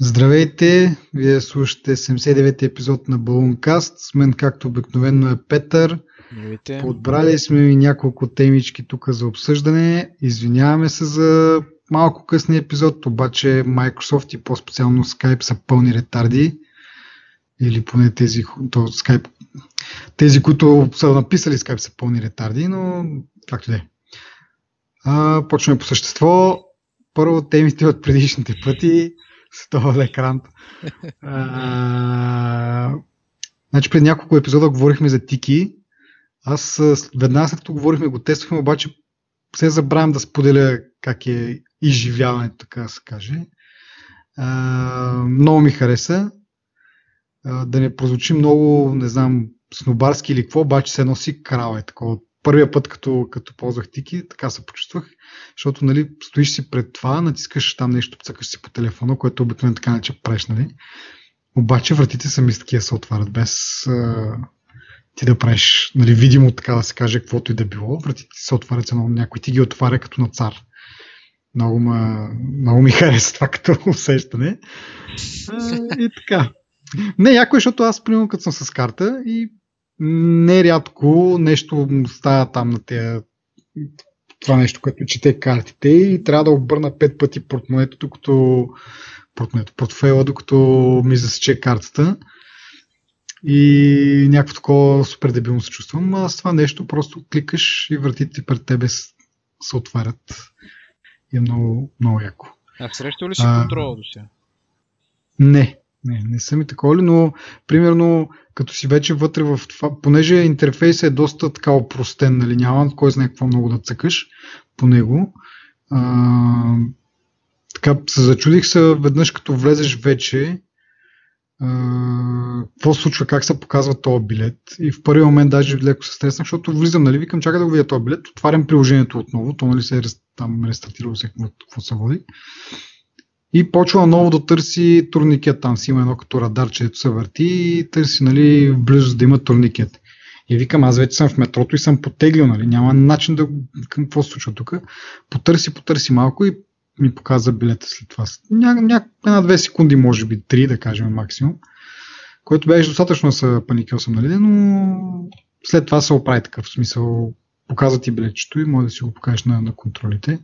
Здравейте! Вие слушате 79-ти епизод на Балункаст. С мен, както обикновено, е Петър. Здравейте. Подбрали сме и няколко темички тук за обсъждане. Извиняваме се за малко късния епизод, обаче Microsoft и по-специално Skype са пълни ретарди. Или поне тези, то Skype, тези които са написали Skype са пълни ретарди, но както де. Почваме по същество. Първо темите от предишните пъти с този екран. А, значи пред няколко епизода говорихме за тики. Аз веднага след като говорихме го тествахме, обаче се забравям да споделя как е изживяването, така да се каже. А, много ми хареса. А, да не прозвучи много, не знам, снобарски или какво, обаче се носи крава. Е такова. Първия път, като, като ползвах тики, така се почувствах, защото нали, стоиш си пред това, натискаш там нещо, цъкаш си по телефона, което обикновено така не че правиш, нали? Обаче вратите сами с такива се отварят, без а, ти да правиш, нали, видимо така да се каже, каквото и да било. Вратите се отварят, но някой ти ги отваря като на цар. Много, ма, много ми хареса това като усещане. А, и така. Не, яко е, защото аз, примерно, като съм с карта и нерядко нещо става там на тези това нещо, което чете картите и трябва да обърна пет пъти портмонето, докато портмонето, портфела, докато ми засече картата. И някакво такова супер дебилно се чувствам. А с това нещо просто кликаш и вратите пред тебе се отварят. И е много, много яко. А срещал ли си контрола до сега? Не, не, не съм и такова ли, но примерно като си вече вътре в това, понеже интерфейсът е доста така опростен, нали, няма кой знае какво много да цъкаш по него. А, така се зачудих се веднъж като влезеш вече какво случва, как се показва този билет. И в първи момент даже леко се стреснах, защото влизам, нали, викам, чакай да го видя този билет, отварям приложението отново, то нали се е там рестартирало се какво се води. И почва ново да търси турникет. Там си има едно като радар, чето се върти и търси нали, близо да има турникет. И викам, аз вече съм в метрото и съм потеглил, нали? няма начин да... Какво се случва тук? Потърси, потърси малко и ми показа билета след това. Ня, ня, една-две секунди, може би, три, да кажем максимум. Което беше достатъчно да се паникил съм, нали? Но след това се оправи такъв смисъл. Показва ти билетчето и може да си го покажеш на, на контролите.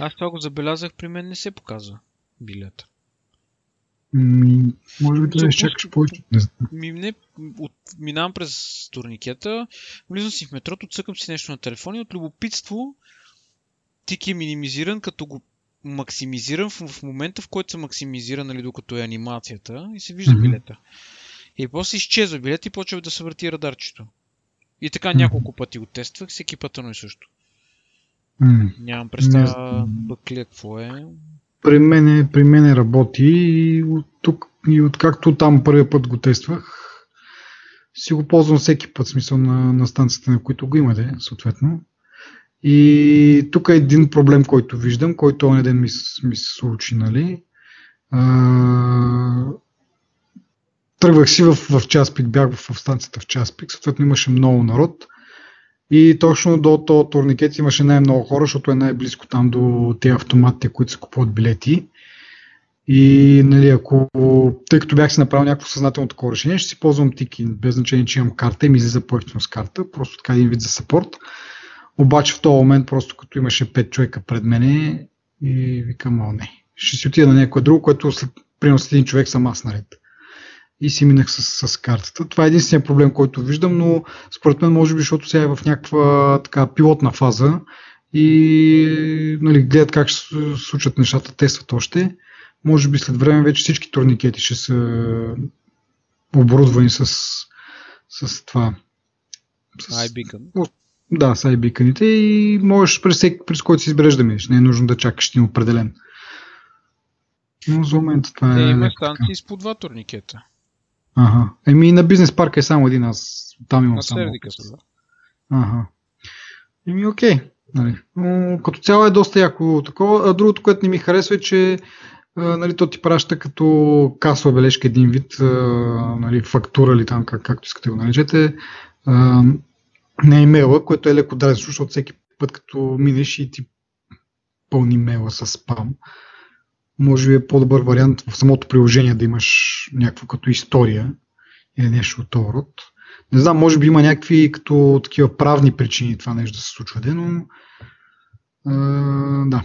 Аз това го забелязах, при мен не се показва билета. Ми, може би да изчакаш повече. Ми, не, от, минавам през турникета, влизам си в метрото, цъкам си нещо на телефона и от любопитство тик е минимизиран, като го максимизирам в, в момента, в който се максимизира, нали, докато е анимацията и се вижда mm-hmm. билета. И после изчезва билет и почва да се върти радарчето. И така mm-hmm. няколко пъти го тествах, всеки път едно и също. Mm-hmm. Нямам представа бъклия какво е при мен, при мен работи и от тук, и откакто там първия път го тествах, си го ползвам всеки път, смисъл на, на станцията, на които го имате, съответно. И тук е един проблем, който виждам, който онен ден ми, ми се случи, нали. А, тръгвах си в, в час пик, бях в, станцията в час пик, съответно имаше много народ. И точно до този турникет имаше най-много хора, защото е най-близко там до тези автоматите, които се купуват билети. И нали, ако, тъй като бях си направил някакво съзнателно такова решение, ще си ползвам тики, без значение, че имам карта и ми излиза по с карта, просто така един вид за сапорт. Обаче в този момент, просто като имаше 5 човека пред мене, и викам, о не, ще си отида на някой друго, което след, примерно след един човек съм аз наред и си минах с, с картата. Това е единствения проблем, който виждам, но според мен може би, защото сега е в някаква така пилотна фаза и нали, гледат как ще случат нещата, тестват още. Може би след време вече всички турникети ще са оборудвани с, с това. С, iBeacon. Да, с iBeacon и можеш през, през който си избереш да минеш. Не е нужно да чакаш един определен. Но за момента това е. има станции с по два турникета. Ага. Еми на бизнес парк е само един, аз там имам на само. Сердика да. Ага. Еми окей. Нали. Но, като цяло е доста яко такова. А другото, което не ми харесва е, че нали, то ти праща като касова бележка един вид, нали, фактура или там, как, както искате го наречете, на имейла, което е леко дразнещо, защото всеки път като минеш и ти пълни имейла с спам. Може би е по-добър вариант в самото приложение да имаш някаква като история или нещо от този род. Не знам, може би има някакви като такива правни причини това нещо да се случва, но а, да.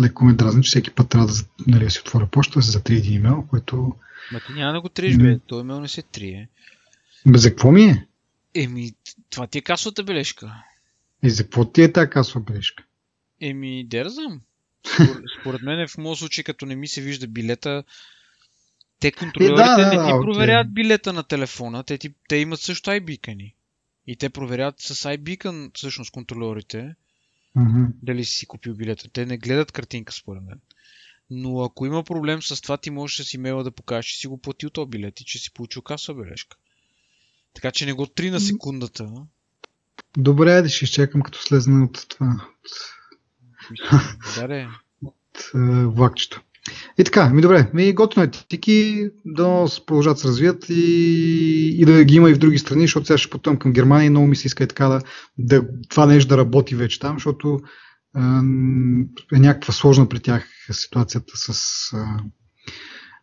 Леко ме дразни, че всеки път трябва да, нали, си отворя почта, да се затри един имейл, което... Ма ти няма да го триеш, бе. Той имейл не се трие. Бе, за какво ми е? Еми, това ти е касовата бележка. И за какво ти е тази касова бележка? Еми, дерзам. Според, според мен в моят случай, като не ми се вижда билета, те контролерите Е, да, да, не ти да, проверяват окей. билета на телефона, те, ти, те имат също iBeacon. И те проверяват с iBeacon всъщност контролерите Мгм. дали си купил билета. Те не гледат картинка според мен. Но ако има проблем с това, ти можеш с имейла да покажеш, че си го платил този билет и че си получил касова бележка. Така че не го три на секундата. Добре, да ще изчакам като слезна от това, Мисля, да, де. от е, влакчето. И така, ми добре, ми готино е тики, да продължат да се развият и, и да ги има и в други страни, защото сега ще пътувам към Германия и много ми се иска и така да, да това нещо да работи вече там, защото е, е някаква сложна при тях ситуацията с е,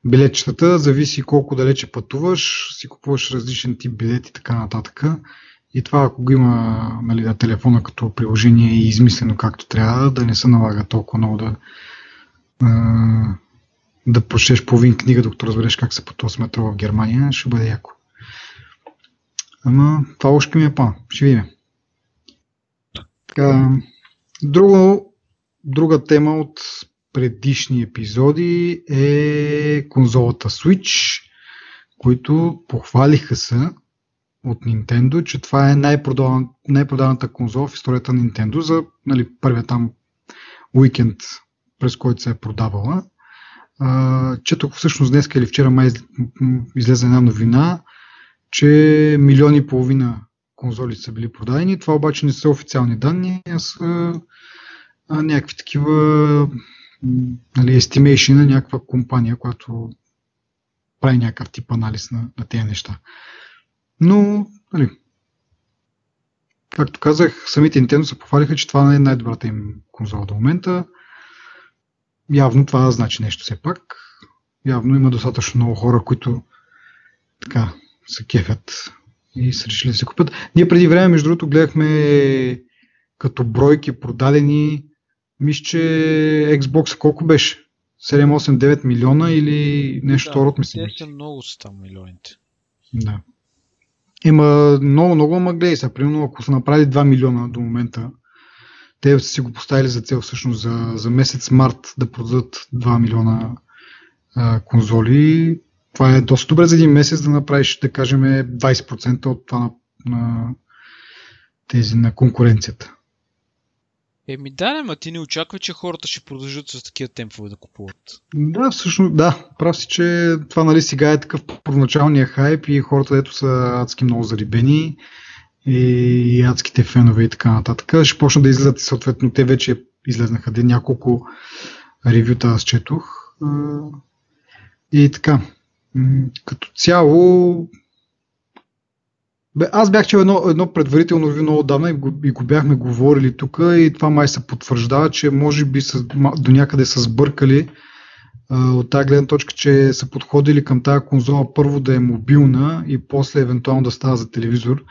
билетчетата, зависи колко далече пътуваш, си купуваш различен тип билети и така нататък. И това, ако го има нали, на телефона като приложение и измислено както трябва, да не се налага толкова много да, да прочеш половин книга, докато разбереш как се пътува с метро в Германия, ще бъде яко. Ама това още ми е план. Ще видим. Така, друго, друга тема от предишни епизоди е конзолата Switch, които похвалиха се от Nintendo, че това е най-продаван, най-продаваната конзола в историята на Nintendo за нали, първия там уикенд, през който се е продавала. А, четох всъщност днес или вчера май излезе една новина, че милиони и половина конзоли са били продадени. Това обаче не са официални данни, а са а, някакви такива нали, estimation на някаква компания, която прави някакъв тип анализ на, на тези неща. Но, нали, както казах, самите Nintendo се похвалиха, че това не е най-добрата им конзола до момента. Явно това значи нещо все пак. Явно има достатъчно много хора, които така се кефят и са решили да се купят. Ние преди време, между другото, гледахме като бройки продадени, мисля, че Xbox колко беше? 7-8-9 милиона или нещо Да, второ, мисля. Те са много са там милионите. Да. Има много, много ама гледай. Примерно, ако са направили 2 милиона до момента, те са си го поставили за цел всъщност за, за месец март да продадат 2 милиона а, конзоли. Това е доста добре за един месец да направиш, да кажем, 20% от това на, на тези на конкуренцията. Еми да, ма ти не очаква, че хората ще продължат с такива темпове да купуват. Да, всъщност, да. Прав си, че това нали сега е такъв първоначалния хайп и хората, дето са адски много зарибени и адските фенове и така нататък, ще почнат да излизат и съответно те вече излезнаха де няколко ревюта аз четох. И така, като цяло Бе, аз бях чел едно, едно предварително ревю много отдавна и го, и го бяхме говорили тук и това май се потвърждава, че може би са, до някъде са сбъркали а, от тази гледна точка, че са подходили към тази конзола първо да е мобилна и после евентуално да става за телевизор.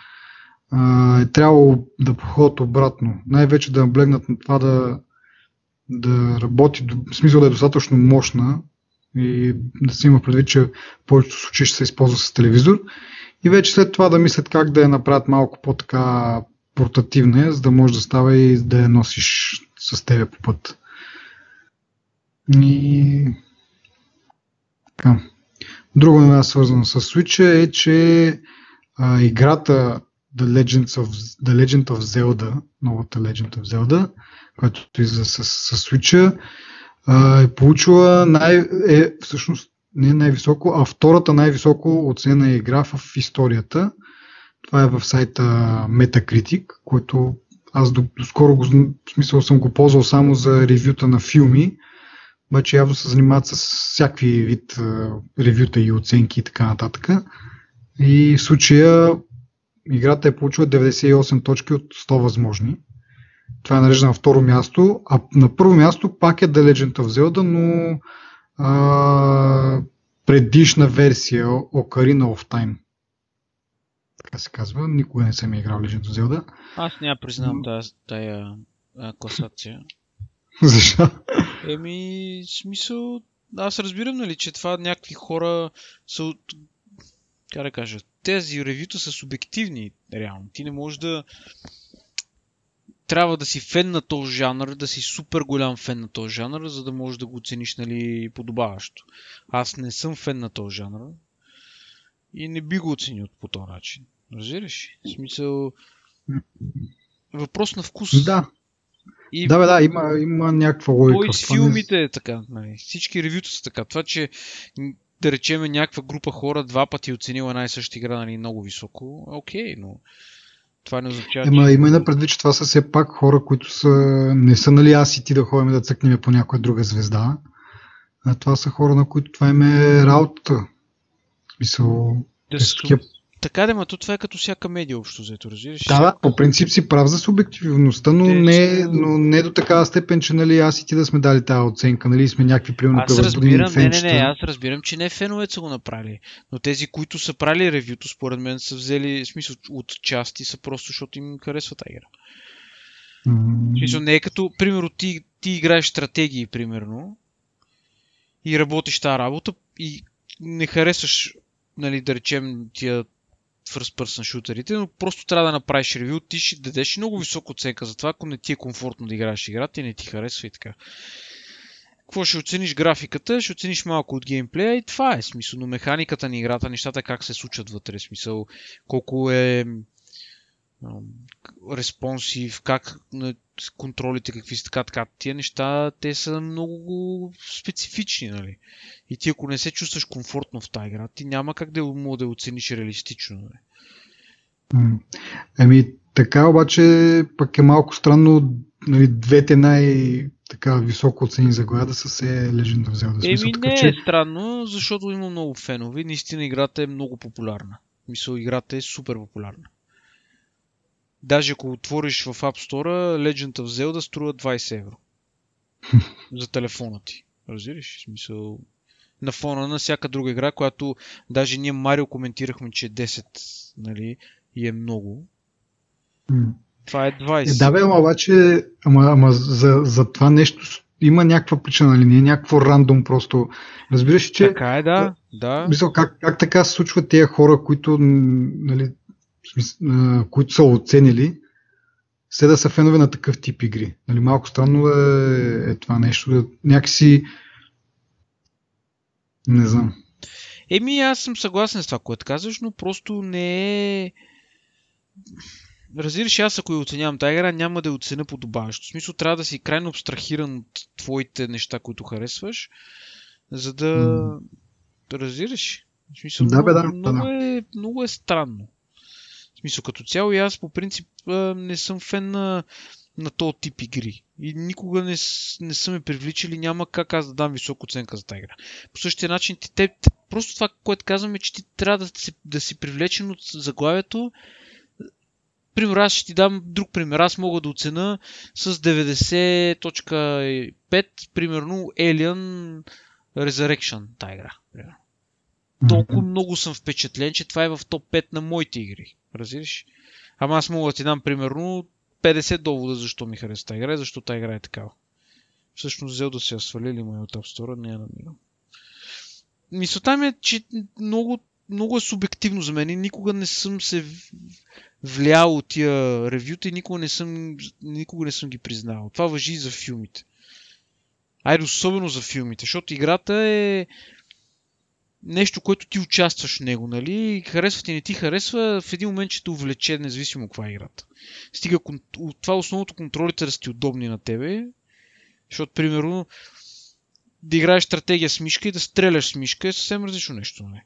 А, е трябвало да подходят обратно. Най-вече да наблегнат на това да, да работи, в смисъл да е достатъчно мощна и да се има предвид, че в повечето случаи ще се използва с телевизор. И вече след това да мислят как да я направят малко по-така портативна, за да може да става и да я носиш с тебе по път. И... Така. Друго новина свързано с Switch е, че а, играта The Legends of, The Legend of Zelda, новата Legend of Zelda, която излиза с, с Switch, е получила най- е, всъщност не най-високо, а втората най-високо оценена игра в историята. Това е в сайта Metacritic, който аз до, скоро го, в смисъл съм го ползвал само за ревюта на филми, обаче явно се занимават с всякакви вид ревюта и оценки и така нататък. И в случая играта е получила 98 точки от 100 възможни. това е нарежда на второ място, а на първо място пак е The Legend of Zelda, но а, предишна версия Ocarina of Time. Така се казва. Никога не съм играл Legend of Zelda. Аз няма признавам тая, тая класация. Защо? Еми, смисъл, аз разбирам, нали, че това някакви хора са от... Как да кажа, тези ревюта са субективни, реално. Ти не можеш да... Трябва да си фен на този жанр, да си супер голям фен на този жанр, за да можеш да го оцениш, нали, подобаващо. Аз не съм фен на този жанр и не би го оценил по този начин. Разбираш? В смисъл... Въпрос на вкус. Да, и... Да, бе, да, има, има някаква логика. То и с филмите е така. Нали. Всички ревюта са така. Това, че да речеме някаква група хора два пъти оценила една и съща игра нали, много високо, окей, но това не означава. Ема, че... има и на предвид, че това са все пак хора, които са, не са нали аз и ти да ходим да цъкнем по някоя друга звезда. А това са хора, на които това им е работата. В смисъл, да, такива така да, то това е като всяка медия общо взето, разбираш? Да, да, по принцип си прав за субективността, но, Те, не, но не до такава степен, че нали, аз и ти да сме дали тази оценка, нали сме някакви примерно Аз разбирам, не, не, не, аз разбирам, че не феновете са го направили, но тези, които са правили ревюто, според мен са взели, смисъл от части, са просто защото им харесва тази игра. Mm. Смисъл, не е като, примерно, ти, ти играеш стратегии, примерно, и работиш тази работа и не харесваш нали, да речем, тия first person шутерите, но просто трябва да направиш ревю, ти ще дадеш много висока оценка за това, ако не ти е комфортно да играеш играта и не ти харесва и така. Какво ще оцениш графиката, ще оцениш малко от геймплея и това е смисъл. Но механиката на играта, нещата как се случват вътре, смисъл колко е респонсив, как контролите какви са така, така. Тия неща, те са много специфични, нали? И ти ако не се чувстваш комфортно в тази игра, ти няма как да мога да оцениш реалистично, нали? Еми, така обаче пък е малко странно нали, двете най- така високо оцени за да са се Legend of Zelda. Еми смисъл, така, не че... е странно, защото има много фенове. Наистина играта е много популярна. Мисля, играта е супер популярна. Даже ако отвориш в App Store, Legend of Zelda струва 20 евро. за телефона ти. Разбираш? В смисъл, на фона на всяка друга игра, която даже ние Марио коментирахме, че е 10, нали, и е много. Mm. Това е 20. Е, да, бе, ама обаче, ама, ама за, за това нещо има някаква причина, нали? Не е някакво рандом просто. Разбираш, че... Така е, да. да. Мисъл, как, как така се случват тези хора, които нали, които са оценили, все да са фенове на такъв тип игри. Нали, малко странно е, е това нещо. Някакси не знам. Еми, аз съм съгласен с това, което казваш, но просто не е... Разбираш, аз ако я оценявам тази игра, няма да я оценя подобаващо. В смисъл, трябва да си крайно абстрахиран от твоите неща, които харесваш, за да... Mm. разбираш. В смисъл, да, бе, да, много, да. Е, много е странно смисъл като цяло и аз по принцип не съм фен на, на този тип игри. И никога не, не са ме привличали, няма как аз да дам висока оценка за тази игра. По същия начин, ти, те, просто това, което казваме, че ти трябва да си, да си привлечен от заглавието. Пример, аз ще ти дам друг пример. Аз мога да оцена с 90.5, примерно Alien Resurrection, тази игра. Толкова много съм впечатлен, че това е в топ 5 на моите игри. Разбираш? Ама аз мога да ти дам примерно 50 довода защо ми хареса тази игра и защо тази игра е такава. Всъщност взел да се я свалили ме от App Store, не я намирам. Мисълта ми е, че много, много е субективно за мен и никога не съм се влиял от тия ревюта и никога не съм, никога не съм ги признавал. Това въжи и за филмите. Айде, особено за филмите, защото играта е нещо, което ти участваш в него, нали? Харесва ти, не ти харесва, в един момент ще те увлече, независимо каква е играта. Стига това основното контролите да са ти удобни на тебе, защото, примерно, да играеш стратегия с мишка и да стреляш с мишка е съвсем различно нещо. Не?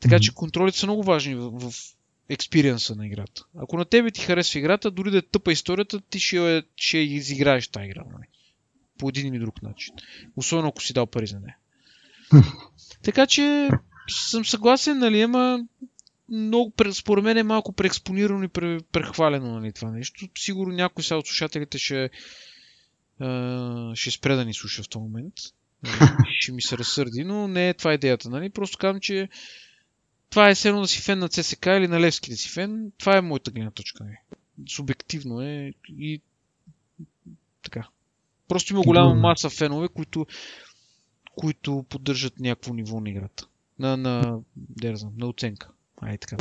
Така че контролите са много важни в, в експириенса на играта. Ако на тебе ти харесва играта, дори да е тъпа историята, ти ще, ще изиграеш тази игра. Не? По един или друг начин. Особено ако си дал пари за нея. Така че съм съгласен, нали, ама много, според мен е малко преекспонирано и прехвалено нали, това нещо. Сигурно някой сега от слушателите ще, ще спре да ни слуша в този момент. Нали, ще ми се разсърди, но не е това идеята. Нали? Просто казвам, че това е едно да си фен на ЦСК или на Левски да си фен. Това е моята гледна точка. Нали. Субективно е и така. Просто има голяма маса фенове, които, които поддържат някакво ниво на играта. На, на, дерзам, на оценка. Ай, така.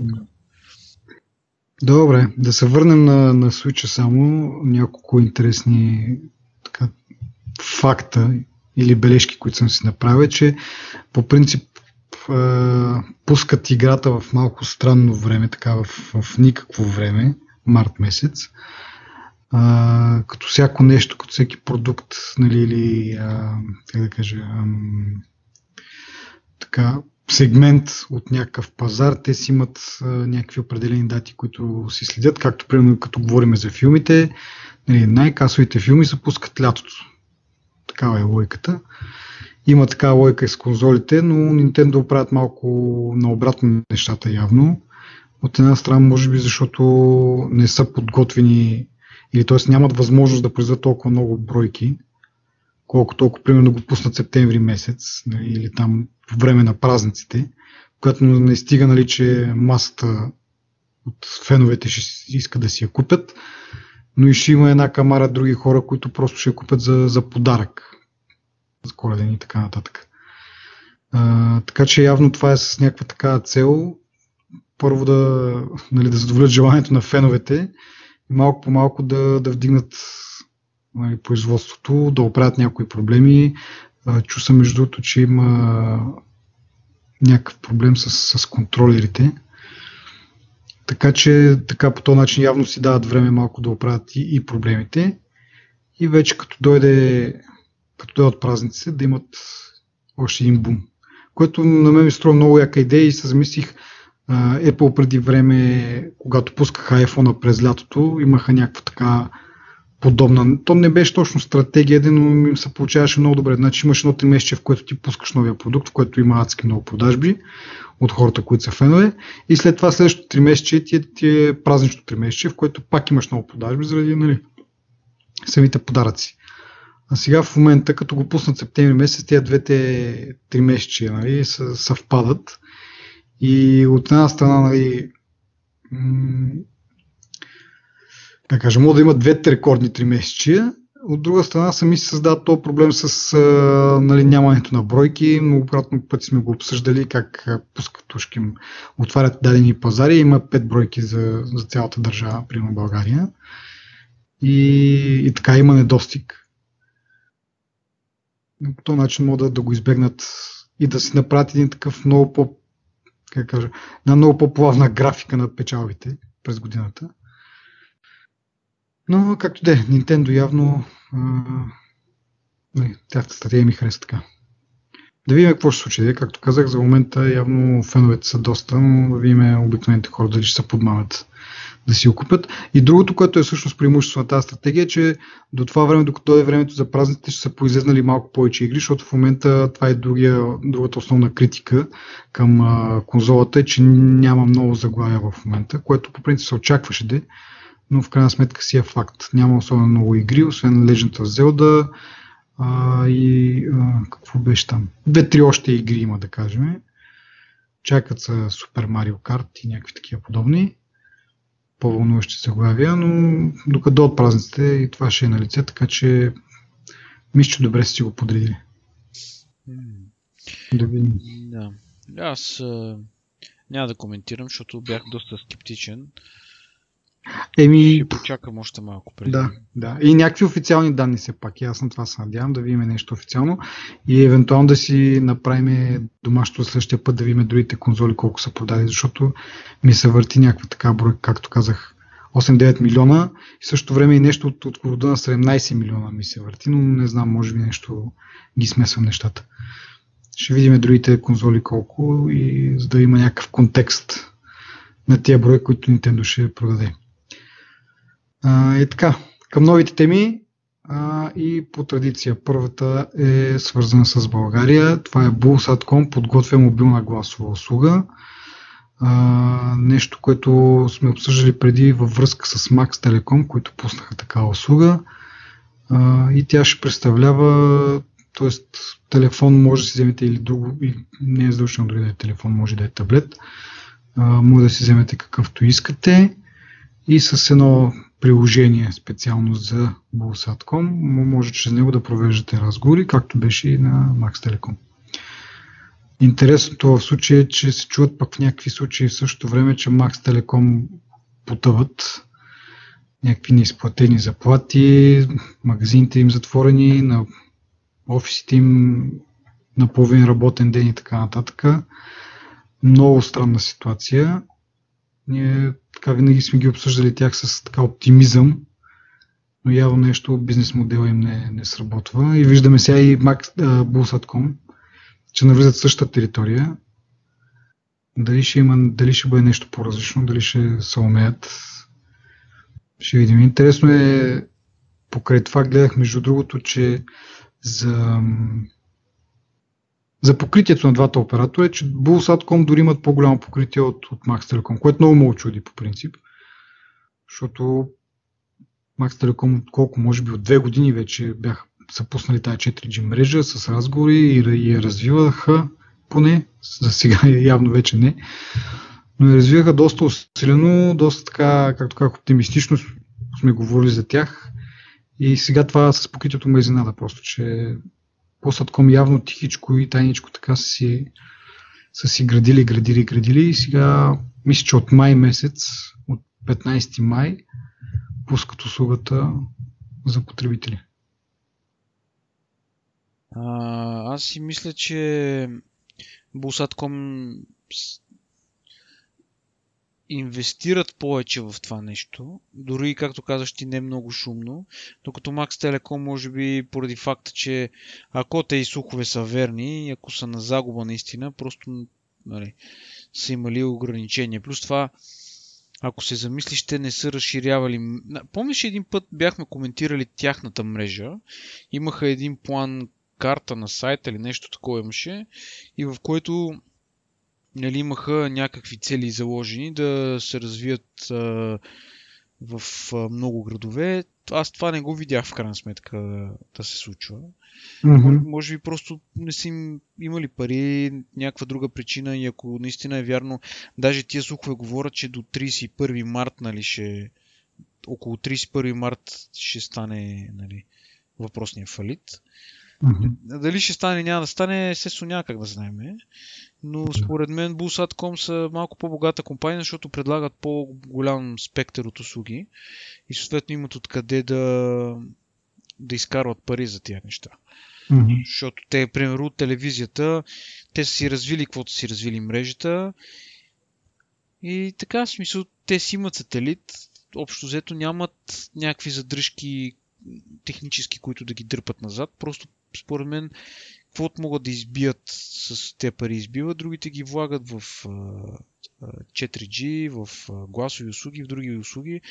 Добре, да се върнем на, на Switch само няколко интересни така, факта или бележки, които съм си направил, че по принцип е, пускат играта в малко странно време, така в, в никакво време, март месец. А, като всяко нещо, като всеки продукт, нали, или, а, как да кажа, ам, така, сегмент от някакъв пазар, те си имат а, някакви определени дати, които си следят, както примерно като говорим за филмите, нали, най-касовите филми се пускат лятото. Такава е лойката. Има такава лойка и с конзолите, но Nintendo правят малко наобратно нещата явно. От една страна, може би, защото не са подготвени или т.е. нямат възможност да произведат толкова много бройки, колкото толкова примерно го пуснат септември месец нали, или там по време на празниците, когато не стига, нали, че масата от феновете ще иска да си я купят, но и ще има една камара други хора, които просто ще я купят за, за подарък, за коледен и така нататък. А, така че явно това е с някаква така цел. Първо да, нали, да задоволят желанието на феновете малко по малко да, да вдигнат нали, производството, да оправят някои проблеми. Чу съм между другото, че има някакъв проблем с, с контролерите. Така че така по този начин явно си дават време малко да оправят и, и проблемите. И вече като дойде като дойдат празниците, да имат още един бум. Което на мен ми струва много яка идея и се замислих Apple преди време, когато пускаха iPhone през лятото, имаха някаква така подобна. То не беше точно стратегия, но им се получаваше много добре. Значи имаш едно месече, в което ти пускаш новия продукт, в което има адски много продажби от хората, които са фенове. И след това следващото три месече ти е, ти е празнично три месече, в което пак имаш много продажби заради нали, самите подаръци. А сега в момента, като го пуснат септември месец, тези двете три месече нали, съвпадат. И от една страна, нали, да кажем, може да има двете рекордни три месечия, от друга страна сами си създават този проблем с нали, нямането на бройки. Многократно пъти сме го обсъждали как пускат ушки, отварят дадени пазари. Има 5 бройки за, за цялата държава, примерно България. И, и така има недостиг. По този начин могат да, да го избегнат и да си направят един такъв много по как кажа, една много по-плавна графика на печалбите през годината. Но, както де, Nintendo явно не, тяхната стратегия ми хареса така. Да видим какво ще случи. Както казах, за момента явно феновете са доста, но да видим обикновените хора дали ще се подмамят да си го купят. И другото, което е всъщност преимущество на тази стратегия, е, че до това време, докато дойде времето за празниците, ще са произлезнали малко повече игри, защото в момента това е другия, другата основна критика към а, конзолата, е, че няма много заглавия в момента, което по принцип се очакваше да но в крайна сметка си е факт. Няма особено много игри, освен Legend of Zelda а, и а, какво беше там. Две-три още игри има, да кажем. Чакат са Super Mario Kart и някакви такива подобни по-вълнуващи заглавия, но докато от празниците и това ще е на лице, така че мисля, че добре сте го подредили. Да видим. Да. Аз а, няма да коментирам, защото бях доста скептичен. Еми... Ще почакам още малко преди. Да, да. И някакви официални данни все пак. И аз на това се надявам да видим нещо официално и евентуално да си направим домашното следващия път да видим другите конзоли колко са продали, защото ми се върти някаква така бройка, както казах, 8-9 милиона и също време и нещо от, от рода на 17 милиона ми се върти, но не знам, може би нещо ги смесвам нещата. Ще видим другите конзоли колко и за да има някакъв контекст на тия брои, които Nintendo ще продаде. А, и така, към новите теми а, и по традиция. Първата е свързана с България. Това е Bulls.com, подготвя мобилна гласова услуга. А, нещо, което сме обсъждали преди във връзка с Max Telecom, които пуснаха такава услуга. А, и тя ще представлява, т.е. телефон може да си вземете или друго, и не е задължително дори да е телефон, може да е таблет. А, може да си вземете какъвто искате и с едно приложение специално за Bulsat.com може чрез него да провеждате разговори, както беше и на Max Telecom. Интересното в случая е, че се чуват пък в някакви случаи в същото време, че Max Telecom потъват някакви неизплатени заплати, магазините им затворени, на офисите им на половин работен ден и така нататък. Много странна ситуация. Ние така винаги сме ги обсъждали тях с така оптимизъм, но явно нещо бизнес модела им не, не сработва. И виждаме сега и Max, Bulls.com, че навлизат същата територия. Дали ще, има, дали ще бъде нещо по-различно, дали ще се умеят. Ще видим. Интересно е, покрай това гледах между другото, че за, за покритието на двата оператора е, че Bulls.com дори имат по-голямо покритие от, от Max Telecom, което много му очуди по принцип. Защото Max Telecom колко, може би от две години вече бяха са пуснали тази 4G мрежа с разговори и я развиваха поне, за сега явно вече не, но я развиваха доста усилено, доста така, както как оптимистично сме говорили за тях и сега това с покритието ме изненада просто, че по-садком явно тихичко и тайничко така са си, са си градили, градили, градили и сега мисля, че от май месец, от 15 май, пускат услугата за потребители. А, аз си мисля, че Булсатком инвестират повече в това нещо. Дори, както казаш, ти не е много шумно. Докато Max Telecom, може би, поради факта, че ако те и слухове са верни, ако са на загуба наистина, просто нали, са имали ограничения. Плюс това, ако се замислиш, те не са разширявали. Помниш един път бяхме коментирали тяхната мрежа. Имаха един план карта на сайта или нещо такова имаше, и в което нали, имаха някакви цели заложени да се развият а, в а, много градове. Аз това не го видях в крайна сметка да се случва. Mm-hmm. Може би просто не са им имали пари, някаква друга причина и ако наистина е вярно, даже тия слухове говорят, че до 31 март, нали, ще около 31 март ще стане нали, въпросния фалит. Mm-hmm. Дали ще стане, няма да стане, естествено няма как да знаем. Но според мен Bulsat.com са малко по-богата компания, защото предлагат по-голям спектър от услуги и съответно имат откъде да, да изкарват пари за тия неща. Mm-hmm. Защото те, примерно, от телевизията, те са си развили каквото си развили мрежата и така, в смисъл, те си имат сателит, общо взето нямат някакви задръжки технически, които да ги дърпат назад, просто според мен, каквото могат да избият с те пари избиват, другите ги влагат в 4G, в гласови услуги, в други услуги.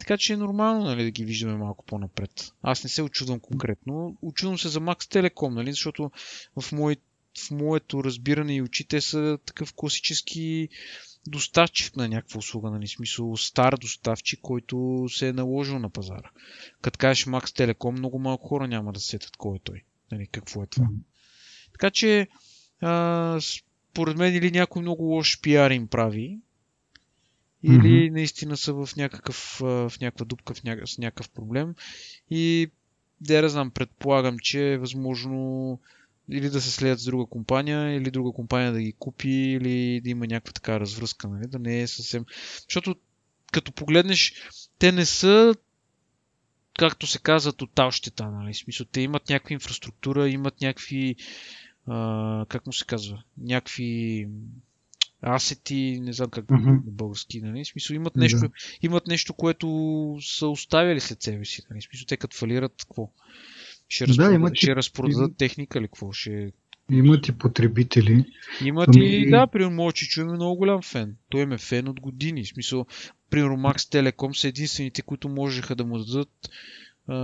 Така че е нормално нали, да ги виждаме малко по-напред. Аз не се очудвам конкретно. Очудвам се за Max Telecom, нали, защото в, мой, в моето разбиране и очи те са такъв класически доставчик на някаква услуга, нали, смисъл стар доставчик, който се е наложил на пазара. Като кажеш Max Telecom, много малко хора няма да сетят кой е той. Нали, какво е това. Така че, а, според мен или някой много лош пиар им прави, или mm-hmm. наистина са в, някакъв, в някаква дупка, в някакъв, с някакъв проблем. И да я знам, предполагам, че е възможно или да се слеят с друга компания, или друга компания да ги купи, или да има някаква така развръзка, нали? да не е съвсем... Защото като погледнеш, те не са както се казва, тотал щета. Нали? смисъл, те имат някаква инфраструктура, имат някакви, а, как му се казва, някакви асети, не знам как mm-hmm. на български, нали? смисъл, имат нещо, да. имат нещо, което са оставили след себе си. Нали? смисъл, те като фалират, какво? Ще, разпродадат, да, имат ще разпродадат техника или какво? Ще... Имат и потребители. Имат ами... и, да, при моят чичо е много голям фен. Той е фен от години. В смисъл, примерно Max Telecom са единствените, които можеха да му дадат а,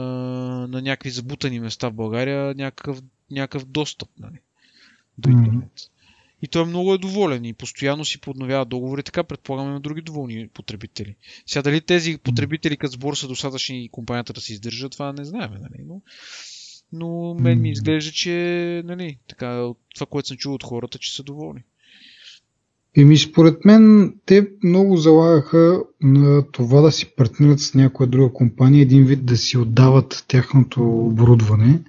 на някакви забутани места в България някакъв, някакъв достъп нали, до интернет. Mm-hmm. И той много е доволен и постоянно си подновява договори, така предполагаме на други доволни потребители. Сега дали тези потребители като сбор са достатъчни и компанията да се издържа, това не знаем, нали? Но, но мен ми изглежда, че нали, така, това, което съм чул от хората, че са доволни. Еми, според мен, те много залагаха на това да си партнират с някоя друга компания, един вид да си отдават тяхното оборудване.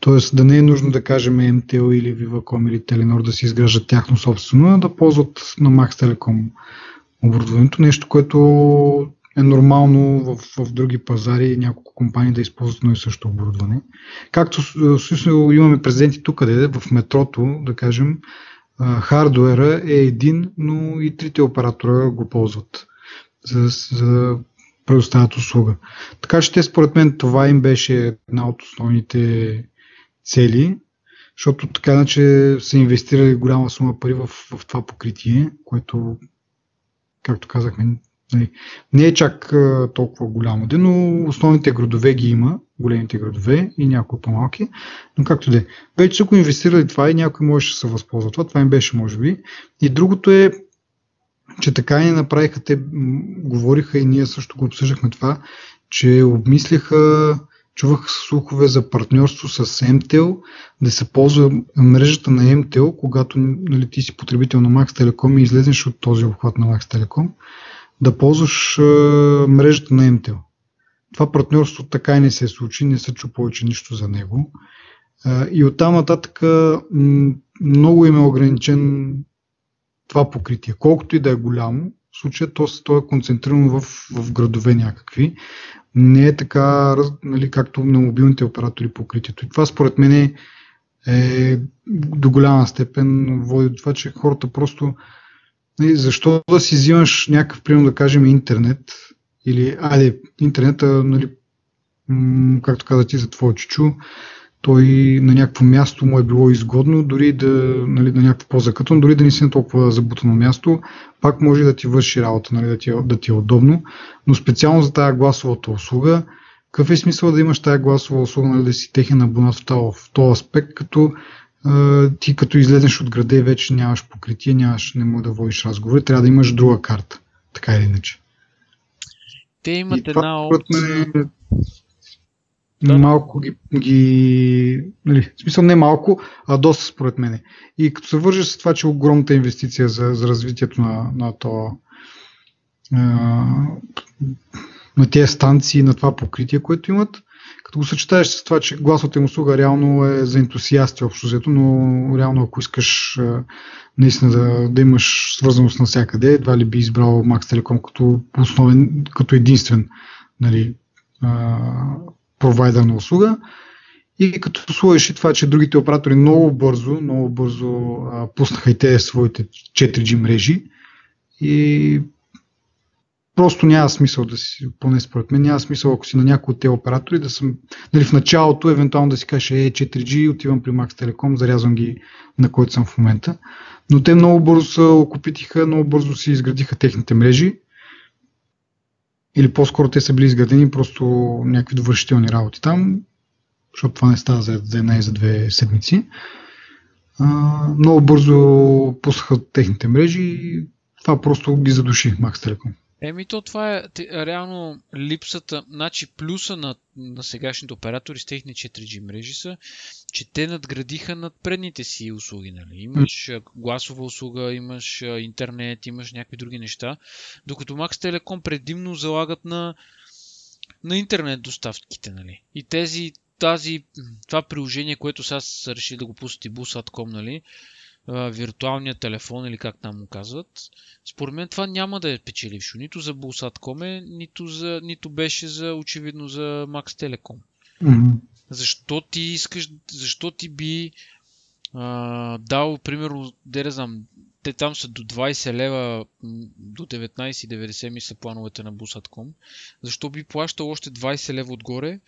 Тоест да не е нужно да кажем MTL или Viva.com или Telenor да си изграждат тяхно собствено, а да ползват на Max Telecom оборудването. Нещо, което е нормално в, в други пазари няколко компании да използват едно и също оборудване. Както всъщност имаме презенти тук, къде в метрото, да кажем, хардуера е един, но и трите оператора го ползват за, за предоставят услуга. Така че те според мен това им беше една от основните цели, защото така иначе са инвестирали голяма сума пари в, в това покритие, което, както казахме, нали, не е чак толкова голямо, но основните градове ги има, големите градове и някои по-малки, но както де. Вече са го инвестирали това и някой може да се възползва това, това им беше може би. И другото е, че така и не направиха, те говориха и ние също го обсъждахме това, че обмисляха Чувах слухове за партньорство с MTEL, да се ползва мрежата на MTEL, когато нали, ти си потребител на Max Telecom и излезеш от този обхват на Max Telecom, да ползваш а, мрежата на MTEL. Това партньорство така и не се случи, не се чу повече нищо за него. И оттам нататък много им е ограничен това покритие. Колкото и да е голямо, в случая то, то е концентрирано в, в градове някакви не е така, нали, както на мобилните оператори покритието. И това според мен е, е до голяма степен води до това, че хората просто нали, защо да си взимаш някакъв, примерно да кажем, интернет или, айде, интернета, нали, както каза ти за твое чучу, той на някакво място му е било изгодно, дори да, нали, на някакво по-закътно, дори да не си на толкова забутано място, пак може да ти върши работа, нали, да, ти, е, да ти е удобно. Но специално за тази гласовата услуга, какъв е смисъл да имаш тази гласова услуга, нали, да си техен абонат в този, в този аспект, като ти като излезеш от града и вече нямаш покритие, нямаш, не мога да водиш разговори, трябва да имаш друга карта, така или иначе. Те имат и една опция. Да. Малко ги, ги нали, в смисъл не малко, а доста според мен. И като се вържи с това, че е огромната инвестиция за, за развитието на, на то на тези станции, на това покритие, което имат, като го съчетаеш с това, че гласовата им услуга реално е за ентусиасти общо взето, но реално ако искаш наистина да, да имаш свързаност навсякъде, едва ли би избрал Max Telecom като основен, като единствен нали, провайдер на услуга. И като сложиш и това, че другите оператори много бързо, много бързо а, пуснаха и те своите 4G мрежи и просто няма смисъл да си, поне според мен, няма смисъл ако си на някой от тези оператори да съм, нали, в началото евентуално да си кажеш, е 4G, отивам при Max Telecom, зарязвам ги на който съм в момента. Но те много бързо се окупитиха, много бързо си изградиха техните мрежи или по-скоро те са били изградени просто някакви довършителни работи там, защото това не става за една и за две седмици. А, много бързо пуснаха техните мрежи и това просто ги задуши Max Telecom. Еми то това е реално липсата, значи плюса на, на сегашните оператори с техни 4G мрежи са, че те надградиха над предните си услуги. Нали? Имаш гласова услуга, имаш интернет, имаш някакви други неща, докато Max Telecom предимно залагат на, на интернет доставките. Нали? И тези, тази, това приложение, което сега са решили да го пуснат и Busat.com, нали? Виртуалния телефон или как там му казват, според мен това няма да е печелившо. Нито за Булсаткоме, нито, за, нито беше за, очевидно за Max Telecom. Mm-hmm. Защо ти искаш, защо ти би а, дал, примерно, да не знам, те там са до 20 лева, до 19,90 мисля плановете на Busat.com. Защо би плащал още 20 лева отгоре,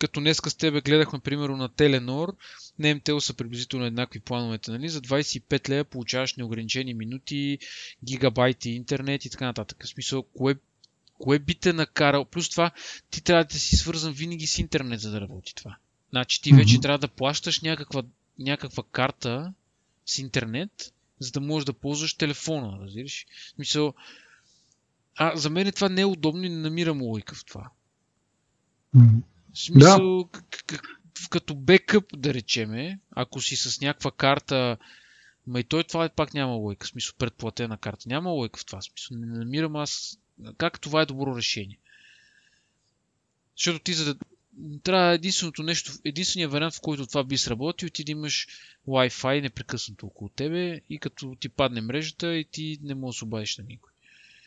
като днеска с тебе гледахме, примерно, на Теленор, на МТЛ са приблизително еднакви плановете, нали? За 25 лева получаваш неограничени минути, гигабайти интернет и така нататък. В смисъл, кое, кое би те накарал? Плюс това, ти трябва да си свързан винаги с интернет, за да работи това. Значи ти вече mm-hmm. трябва да плащаш някаква, някаква карта, с интернет, за да можеш да ползваш телефона, разбираш? В смисъл, а за мен това не е удобно и не намирам логика в това. М. В смисъл, да. като бекъп, да речеме, ако си с някаква карта, ма и той това пак няма логика, в смисъл предплатена карта. Няма логика в това смисъл. Не намирам аз как това е добро решение. Защото ти за да трябва единственото нещо, единствения вариант, в който това би сработил, ти да имаш Wi-Fi непрекъснато около тебе и като ти падне мрежата и ти не можеш да обадиш на никой.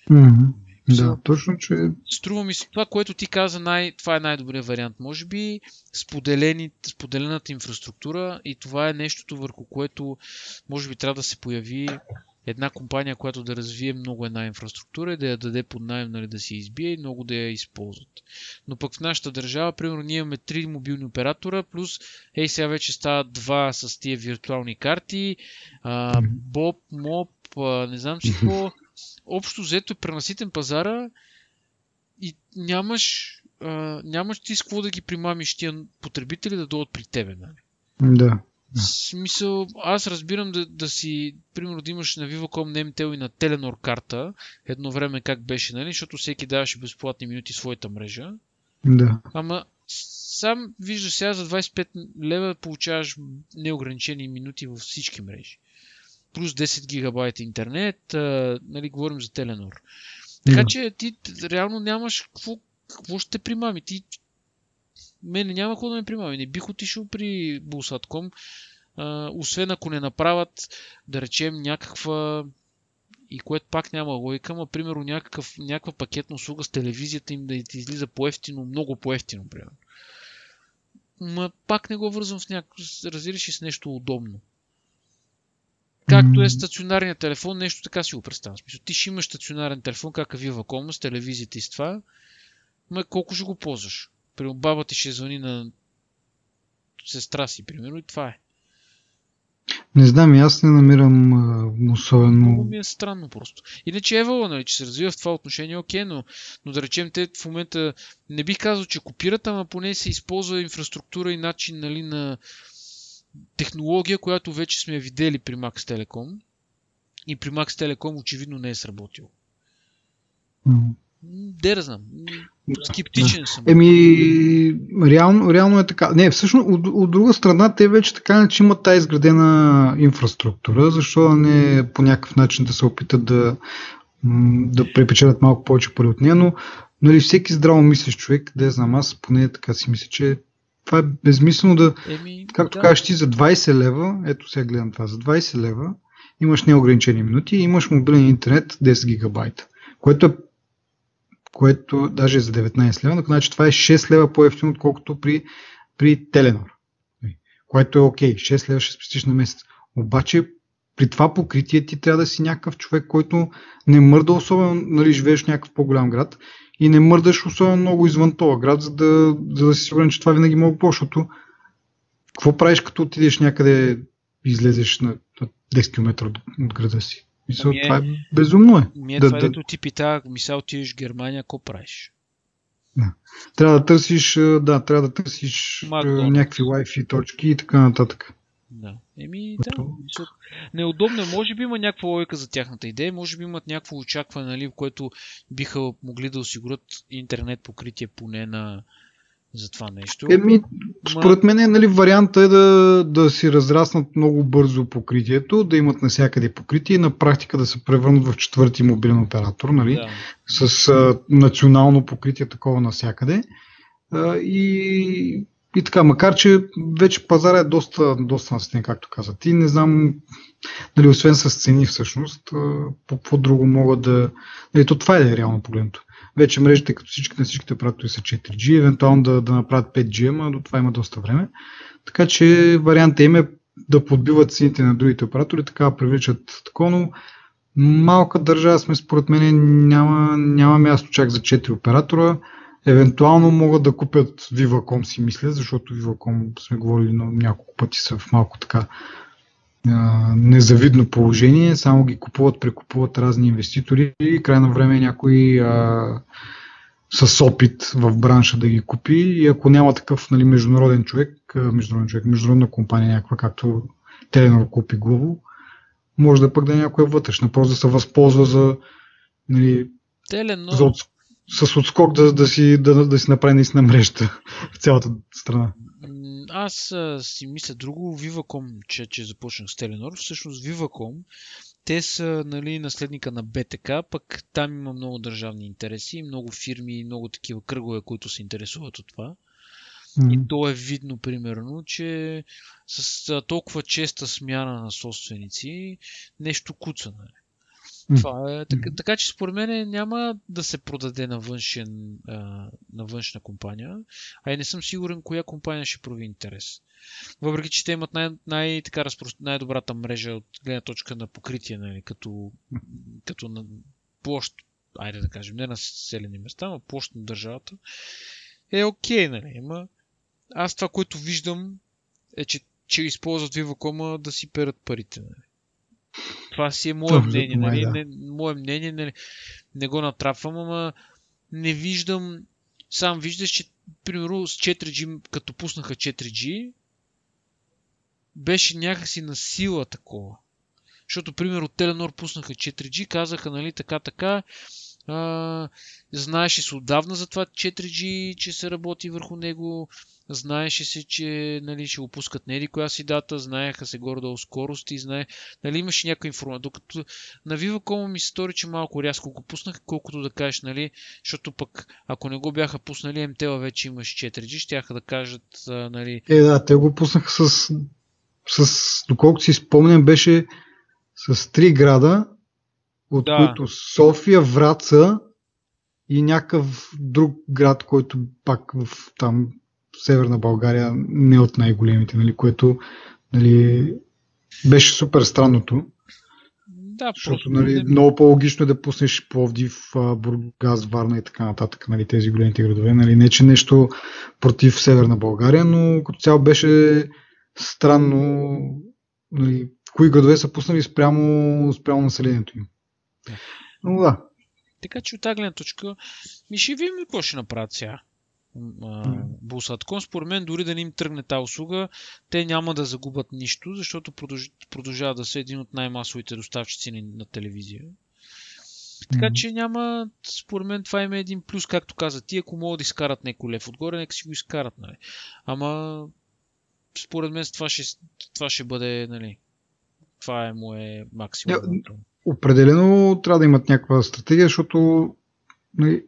Mm-hmm. Да, точно, че... Струва ми се това, което ти каза, най... това е най-добрият вариант. Може би споделени... споделената инфраструктура и това е нещото, върху което може би трябва да се появи една компания, която да развие много една инфраструктура и да я даде под найем, нали, да си избие и много да я използват. Но пък в нашата държава, примерно, ние имаме три мобилни оператора, плюс, ей, сега вече стават два с тия виртуални карти, а, Боб, Моп, а, не знам си какво. Общо взето е пренаситен пазара и нямаш, а, нямаш ти с какво да ги примамиш тия потребители да дойдат при тебе. Нали? Да. В смисъл, аз разбирам да, да си, примерно да имаш на Viva.com, на MTL и на Telenor карта, едно време как беше, нали, защото всеки даваше безплатни минути своята мрежа. Да. Ама сам виждаш сега за 25 лева получаваш неограничени минути във всички мрежи. Плюс 10 гигабайта интернет, а, нали, говорим за Теленор. Така че ти реално нямаш какво, какво ще те примами. Ти мене няма какво да ме примами. Не бих отишъл при Булсатком, освен ако не направят, да речем, някаква и което пак няма логика, но примерно някакъв, някаква пакетна услуга с телевизията им да ти излиза по-ефтино, много по-ефтино, примерно. Ма пак не го вързвам с някакво, разбираш и с нещо удобно. Както е стационарният телефон, нещо така си го представям. Смисъл, ти ще имаш стационарен телефон, как е Viva.com, с телевизията и с това, ма колко ще го ползваш? При баба ти ще звъни на сестра си, примерно, и това е. Не знам, аз не намирам а, особено... Много ми е странно просто. Иначе Евала, нали, че се развива в това отношение, окей, но, но да речем, те в момента не бих казал, че копират, ама поне се използва инфраструктура и начин нали, на технология, която вече сме видели при Max Telecom. И при Max Telecom очевидно не е сработил. Mm. Де да знам. Скептичен съм. Еми, реално, реално е така. Не, всъщност, от, от друга страна, те вече така че имат тази изградена инфраструктура, защо не по някакъв начин да се опитат да, да препечелят малко повече пари от нея, но нали, всеки здраво мислиш човек, да знам, аз поне така си мисля, че това е безмислено да, Еми, както да. кажеш ти, за 20 лева, ето сега гледам това, за 20 лева имаш неограничени минути и имаш мобилен интернет 10 гигабайта, което е което даже за 19 лева, значи това е 6 лева по-ефтино, отколкото при, при Теленор. Което е окей, 6 лева ще спестиш на месец. Обаче при това покритие ти трябва да си някакъв човек, който не мърда особено, нали, живееш в някакъв по-голям град и не мърдаш особено много извън този град, за да, за да си сигурен, че това винаги мога по, защото какво правиш като отидеш някъде излезеш на, на 10 км от, от града си? Мисъл, е, това е безумно е. Ми е да, това, да... ти пита, мисля, отидеш в Германия, какво правиш? Да. Трябва да търсиш, да, трябва да търсиш Макдональдс. някакви Wi-Fi точки и така нататък. Да. Еми, да. Неудобно. Е. Може би има някаква логика за тяхната идея, може би имат някакво очакване, нали, което биха могли да осигурят интернет покритие поне на, за това нещо. Еми, според мен нали, варианта е да, да си разраснат много бързо покритието, да имат навсякъде покритие и на практика да се превърнат в четвърти мобилен оператор, нали, да. с а, национално покритие такова навсякъде. А, и, и така, макар че вече пазара е доста, доста наситен, както каза ти, не знам, нали, освен с цени всъщност, по какво друго могат да... Нали, то това е реално погледното. Вече мрежите, като всички на всичките оператори са 4G, евентуално да, да направят 5G, ама до това има доста време. Така че вариантът им е да подбиват цените на другите оператори, така привличат такова, но малка държава сме, според мен няма, няма място чак за 4 оператора. Евентуално могат да купят Viva.com си мисля, защото Viva.com сме говорили на няколко пъти са в малко така незавидно положение, само ги купуват, прекупуват разни инвеститори и крайно време някой а, с опит в бранша да ги купи. И ако няма такъв нали, международен човек, международен човек, международна компания някаква, както Теленор купи Глобо, може да пък да е някоя вътрешна, просто да се възползва за нали, Теленор, за с отскок да, да, си, да, да си направи наистина мрежата в цялата страна. аз а, си мисля друго. Viva.com, че, че започнах с Теленор. Всъщност Viva.com, те са нали, наследника на БТК, пък там има много държавни интереси, много фирми, много такива кръгове, които се интересуват от това. М. И то е видно, примерно, че с толкова честа смяна на собственици нещо куца. Нали? Това е, така, така че според мен няма да се продаде на, външен, а, на външна компания, а и не съм сигурен коя компания ще прояви интерес. Въпреки, че те имат най- най- така най-добрата мрежа от гледна точка на покритие, нали, като, като на площ, айде да кажем, не на селени места, но площ на държавата, е окей, нали, има. Аз това, което виждам, е, че, че използват Viva.com да си перат парите. Нали. Това си е мое мнение, нали? да. Не, мое мнение, нали? не го натрапвам, ама не виждам, сам виждаш, че примерно с 4G, като пуснаха 4G, беше някакси на сила такова. Защото, примерно, Теленор пуснаха 4G, казаха, нали, така, така, а, знаеше се отдавна за това 4G, че се работи върху него, знаеше се, че нали, ще го пускат на еди коя си дата, знаеха се горе-долу скорости, знае, нали, имаше някаква информация. Докато на Viva.com ми се стори, че малко рязко го пуснаха, колкото да кажеш, нали, защото пък ако не го бяха пуснали, МТЛ вече имаш 4G, щяха да кажат, нали, Е, да, те го пуснаха с, с доколкото си спомням, беше с три града, от Да. които София, Враца и някакъв друг град, който пак в там Северна България не е от най-големите, нали, което нали, беше супер странното, да, защото нали, не- много по-логично е да пуснеш Пловдив, Бургас, Варна и така нататък, нали, тези големите градове. Нали, не, че нещо против Северна България, но като цяло беше странно нали, кои градове са пуснали спрямо, спрямо населението им. Но да, Така че от тази точка, ми ще видим какво ще направят сега. Булсатком, според мен, дори да не им тръгне тази услуга, те няма да загубят нищо, защото продълж... продължава да са един от най-масовите доставчици на, на телевизия. Така че няма, според мен, това има един плюс, както каза ти, ако могат да изкарат някой лев отгоре, нека си го изкарат, нали. Ама, според мен, това ще, това ще бъде, нали, това е мое максимум. Я- определено трябва да имат някаква стратегия, защото нали,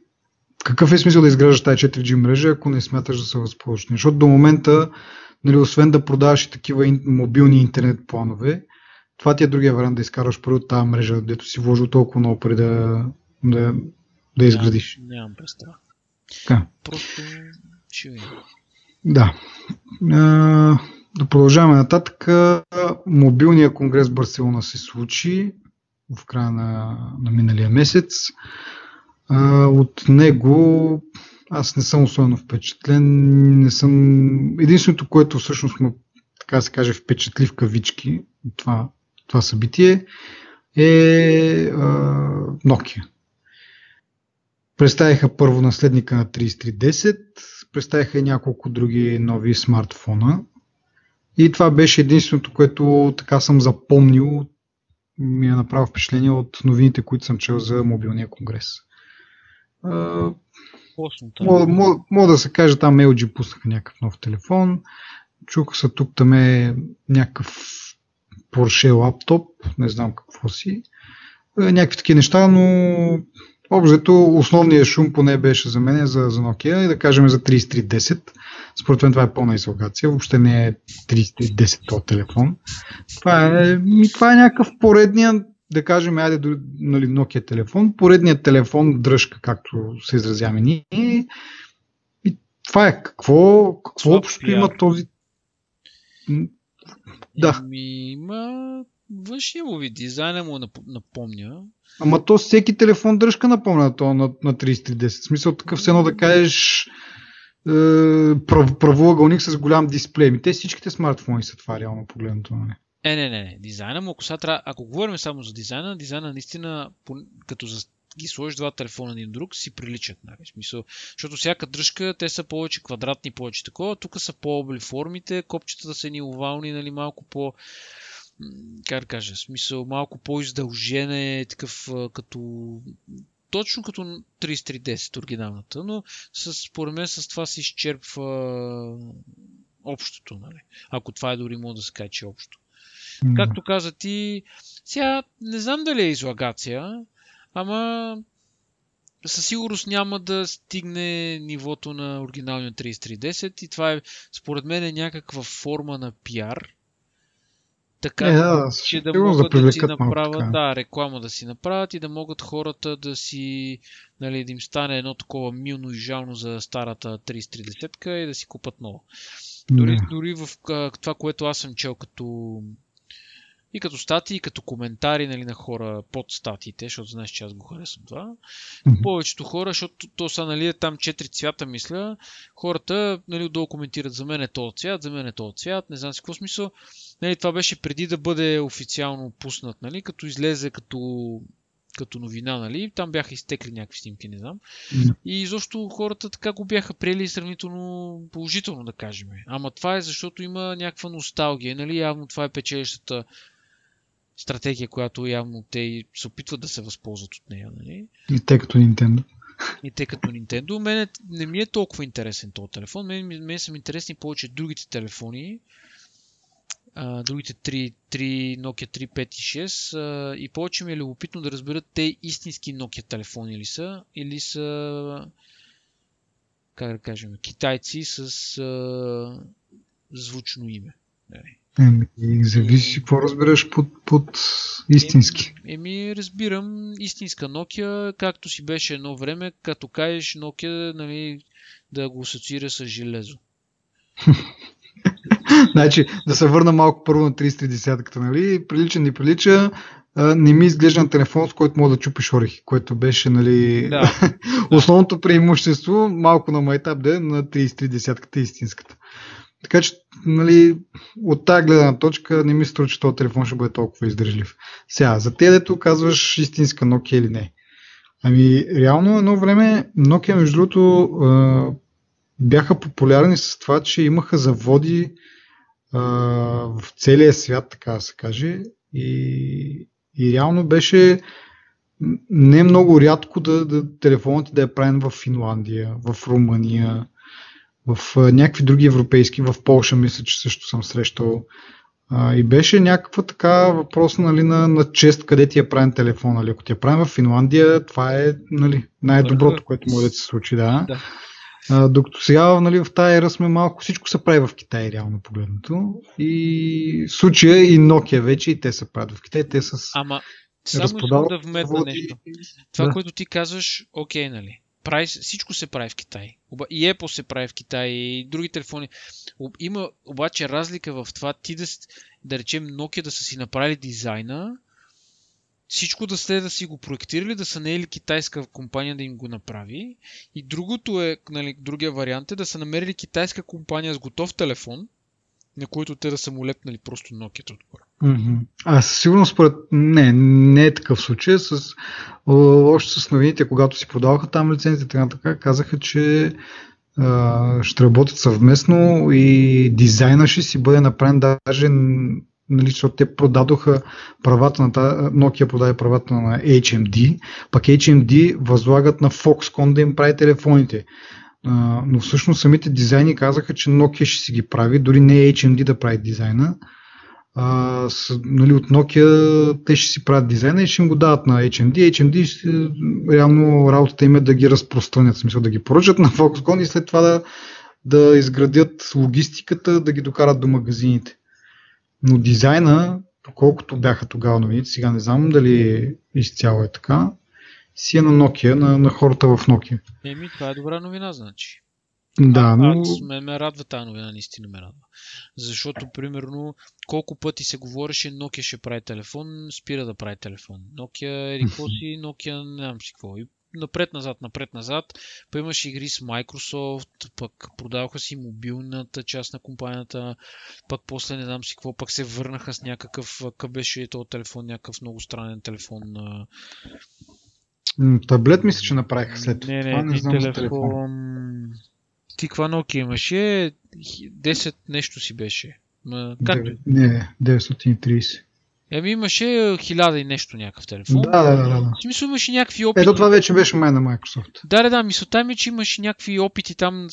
какъв е смисъл да изграждаш тази 4G мрежа, ако не смяташ да се възползваш? Защото до момента, нали, освен да продаваш и такива ин, мобилни интернет планове, това ти е другия вариант да изкараш пари от тази мрежа, дето си вложил толкова много пари да, да, да изградиш. Нямам, нямам представа. Така. Просто ще видим. Да. А, да продължаваме нататък. Мобилния конгрес в Барселона се случи в края на, на миналия месец. А, от него аз не съм особено впечатлен. Не съм... Единственото, което всъщност ме, така се каже, впечатли в кавички от това, това събитие е а, Nokia. Представиха първо наследника на 3310, представиха и няколко други нови смартфона. И това беше единственото, което така съм запомнил, ми е направило впечатление от новините, които съм чел за мобилния конгрес. Мога, мога, мога да се каже, там LG пуснаха някакъв нов телефон. Чуха се тук там е някакъв Porsche лаптоп, не знам какво си. Е, Някакви такива неща, но общо основният шум поне беше за мен за, за Nokia и да кажем за 3310. Според мен това е пълна излагация, въобще не е 3310 този телефон. Това е, ми, това е някакъв поредния, да кажем, айде, дори, нали, Nokia телефон, поредният телефон дръжка, както се изразяваме ние. И това е какво, какво Слаб общо пиар. има този. Да, Ами, има външния му вид, дизайна му нап- напомня. ама то всеки телефон дръжка напомня на то на, на 3310. В смисъл такъв едно да кажеш е, прав, правоъгълник с голям дисплей. Ми те всичките смартфони са това реално погледнато. Нали? Е, не, не, не. Дизайна му, ако сега трябва, ако говорим само за дизайна, дизайна наистина, като за, ги сложиш два телефона един друг, си приличат. Нали? Смисъл, защото всяка дръжка, те са повече квадратни, повече такова. Тук са по-обли формите, копчетата са ни овални, нали, малко по как да кажа, смисъл малко по-издължен е такъв като точно като 3310 оригиналната, но с, според мен с това се изчерпва общото, нали? Ако това е дори може да се каже, че е общо. Mm. Както каза ти, сега не знам дали е излагация, ама със сигурност няма да стигне нивото на оригиналния 3310 и това е според мен е някаква форма на пиар. Така, е, да, че да могат да, да си направят, да, реклама да си направят и да могат хората да си, нали, да им стане едно такова милно и жално за старата 3310 и да си купат ново. Дори, дори в това, което аз съм чел като и като статии, и като коментари нали, на хора под статиите, защото знаеш, че аз го харесвам това. Mm-hmm. Повечето хора, защото то са нали, там четири цвята, мисля, хората нали, отдолу коментират за мен е този цвят, за мен е този цвят, не знам си какво смисъл. Нали, това беше преди да бъде официално пуснат, нали, като излезе като като новина, нали? Там бяха изтекли някакви снимки, не знам. Mm. И изобщо хората така го бяха приели сравнително положително, да кажем. Ама това е защото има някаква носталгия, нали? Явно това е печелищата стратегия, която явно те се опитват да се възползват от нея. Нали? И те като Nintendo. И те като Nintendo. Мене не ми е толкова интересен този телефон. Мен, мен са ми интересни повече другите телефони. А, другите 3, 3 Nokia 3, 5 и 6 а, и повече ми е любопитно да разберат те истински Nokia телефони ли са или са как да кажем, китайци с а, звучно име. Нали? Еми, зависи какво разбираш под, под истински. Еми, еми, разбирам истинска Nokia, както си беше едно време, като кажеш Nokia, нали, да го асоциира с железо. значи, да се върна малко първо на 30-ката, нали? Прилича, не прилича. не ми изглежда на телефон, с който мога да чупиш орехи, което беше нали, да. основното преимущество, малко на майтап да на 33-ката истинската. Така че, нали, от тази гледна точка не ми струва, че този телефон ще бъде толкова издържлив. Сега, за те, дето казваш истинска Nokia или не. Ами, реално едно време Nokia, между другото, бяха популярни с това, че имаха заводи в целия свят, така да се каже. И, и реално беше не много рядко да, да телефонът да е правен в Финландия, в Румъния, в някакви други европейски, в Полша мисля, че също съм срещал. А, и беше някаква така въпрос нали, на, на чест къде ти е правен телефон. Нали. Ако ти е правен в Финландия, това е нали, най-доброто, което може да се случи. Да. да. А, докато сега нали, в тази ера сме малко, всичко се прави в Китай, реално погледнато. И в случая и Nokia вече и те се правят в Китай. Те с Ама само искам да вметна нещо. Това, да. което ти казваш, окей, нали? Прави, всичко се прави в Китай. И Apple се прави в Китай, и други телефони. Има обаче разлика в това ти да, да речем Nokia да са си направили дизайна, всичко да сте да си го проектирали, да са наели китайска компания да им го направи. И другото е, нали, другия вариант е да са намерили китайска компания с готов телефон, на които те да са му лепнали просто Nokia отгоре. А със сигурност според... Не, не е такъв случай. С... Още с новините, когато си продаваха там лицензите, така, така казаха, че а, ще работят съвместно и дизайна ще си бъде направен даже нали, защото те продадоха правата на тази, Nokia продаде правата на HMD, пък HMD възлагат на Foxconn да им прави телефоните но всъщност самите дизайни казаха, че Nokia ще си ги прави, дори не HMD да прави дизайна. А, с, нали, от Nokia те ще си правят дизайна и ще им го дават на HMD. HMD ще, реално работата им е да ги разпространят, в смисъл да ги поръчат на Foxconn и след това да, да изградят логистиката, да ги докарат до магазините. Но дизайна, колкото бяха тогава новините, сега не знам дали изцяло е така, си е на Nokia, на, на хората в Nokia. Еми, това е добра новина, значи. Да, но... Аз ме, ме радва тази новина, наистина ме радва. Защото, примерно, колко пъти се говореше Nokia ще прави телефон, спира да прави телефон. Nokia, еди си, Nokia, не знам си какво. И напред-назад, напред-назад. Па имаш игри с Microsoft, пък продаваха си мобилната част на компанията, пък после не знам си какво, пък се върнаха с някакъв, къв беше този телефон, някакъв много странен телефон. Таблет мисля, че направиха след не, това. Не, не знам телефон. телефон. Ти каква Nokia имаше? 10 нещо си беше. Ма, как? 9, не, 930. Еми имаше хиляда и нещо някакъв телефон. Да, да, да. да. В смисъл имаше някакви опити. Ето това вече беше май на Microsoft. Да, да, да. Мисълта ми е, че имаше някакви опити там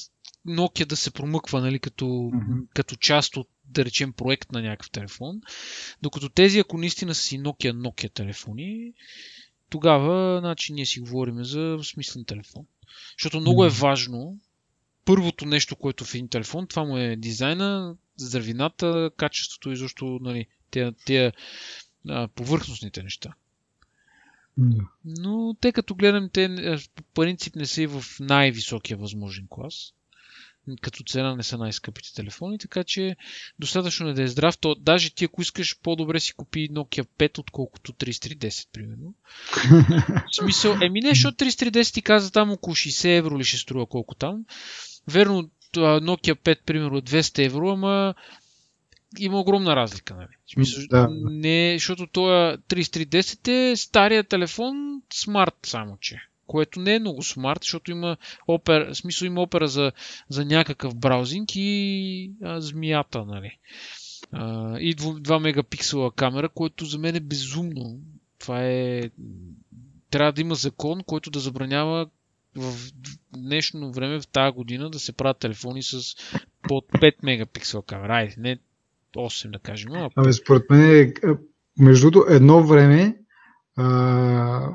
Nokia да се промъква, нали, като, Мгм. като част от, да речем, проект на някакъв телефон. Докато тези, ако наистина са си Nokia, Nokia телефони, тогава, значи, ние си говорим за смислен телефон. Защото много е Мгм. важно, първото нещо, което в един телефон, това му е дизайна, здравината, качеството и защо, нали, тия, тия а, повърхностните неща. Но те като гледам, те е, по принцип не са и в най-високия възможен клас. Като цена не са най-скъпите телефони, така че достатъчно е да е здрав. То, даже ти ако искаш по-добре си купи Nokia 5, отколкото 3310, примерно. В смисъл, еми не, защото 3310 ти каза там около 60 евро ли ще струва колко там. Верно, Nokia 5, примерно, е 200 евро, ама има огромна разлика, нали? Смисъл, Да. не, защото това 3310 е стария телефон смарт само, че. Което не е много смарт, защото има опера, смисъл има опера за, за някакъв браузинг и а, змията, нали. А, и 2 мегапиксела камера, което за мен е безумно. Това е... Трябва да има закон, който да забранява в днешно време, в тази година, да се правят телефони с под 5 мегапиксела камера. Айде, не 8 да кажем, а Абе, според мен, е, между другото, едно време, а,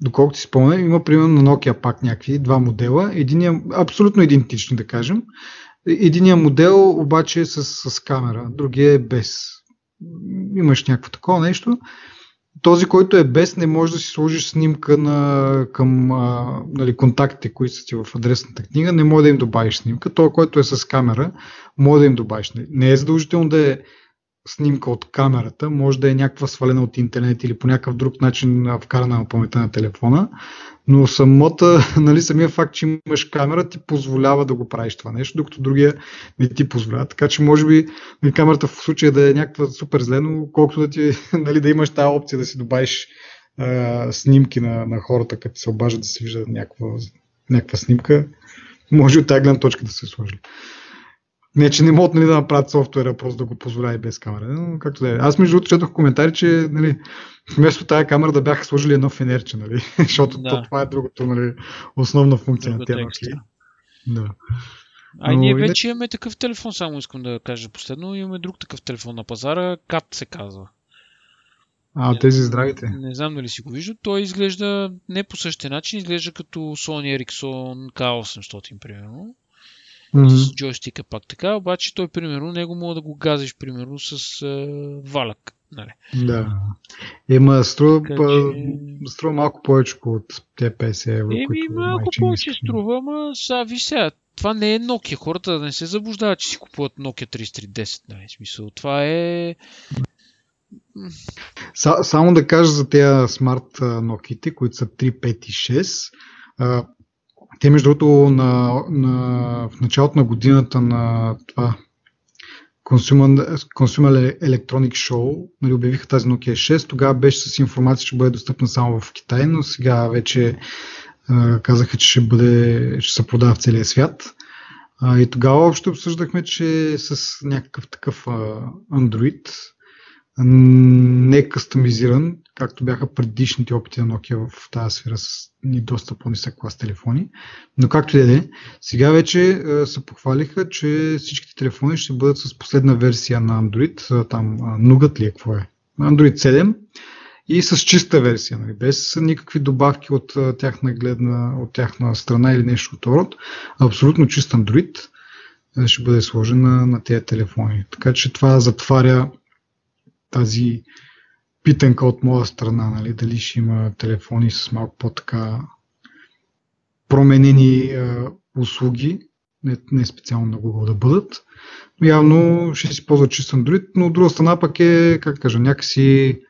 доколкото си спомня, има примерно на Nokia пак някакви два модела. Единия, абсолютно идентични, да кажем. Единия модел обаче е с, с камера, другия е без. Имаш някакво такова нещо. Този, който е без, не може да си сложиш снимка на, към а, нали, контактите, които са ти в адресната книга, не може да им добавиш снимка. Той, който е с камера, може да им добавиш. Не е задължително да е снимка от камерата, може да е някаква свалена от интернет или по някакъв друг начин вкарана на паметта на телефона, но самата, нали, самия факт, че имаш камера ти позволява да го правиш това нещо, докато другия не ти позволява. Така че може би нали, камерата в случая да е някаква супер зле, но колкото да, ти, нали, да имаш тази опция да си добавиш а, снимки на, на хората, като се обажат да се вижда някаква, някаква снимка, може от тази гледна точка да се сложи. Не, че не могат нали, да направят софтуера, просто да го позволява и без камера. Но както да е. Аз между другото четох коментари, че нали, вместо тази камера да бяха сложили едно фенерче, нали? защото Да. това е другото, нали, основна функция на другата тези екстра. Nokia. Да. А Но ние вече имаме такъв телефон, само искам да кажа последно. Имаме друг такъв телефон на пазара, КАТ се казва. А, тези здравите. Не знам дали си го виждат. Той изглежда не по същия начин, изглежда като Sony Ericsson K800, примерно. Мгм. С джойстика пак така, обаче той, примерно, него мога да го газиш, примерно, с е, валяк. Нали? Да. Има струва, Така че- струва малко повече от те 50 евро. Еми, малко повече искат. струва, ама сега, виж сега, това не е Nokia. Хората да не се заблуждават, че си купуват Nokia 3310. Нали? Смисъл, това е... Са, само да кажа за тези смарт Nokia, които са 3, 5 и 6. Те, между другото, на, на, в началото на годината на това Consumer Electronic Show нали, обявиха тази Nokia 6. Тогава беше с информация, че бъде достъпна само в Китай, но сега вече а, казаха, че ще, бъде, ще се продава в целия свят. А, и тогава общо обсъждахме, че с някакъв такъв а, Android, не е кастомизиран, както бяха предишните опити на Nokia в тази сфера с ни доста по-нисък клас телефони. Но както и да е, сега вече е, се похвалиха, че всичките телефони ще бъдат с последна версия на Android, е, там Nougat ли е, какво е? Android 7 и с чиста версия, нали, без никакви добавки от тяхна гледна, от тяхна страна или нещо от род. Абсолютно чист Android е, ще бъде сложен на, на тези телефони. Така че това затваря тази питанка от моя страна, нали, дали ще има телефони с малко по-така променени е, услуги, не, не специално на Google да бъдат. Но явно ще си ползва чист Android, но от друга страна пък е, как кажа, някакси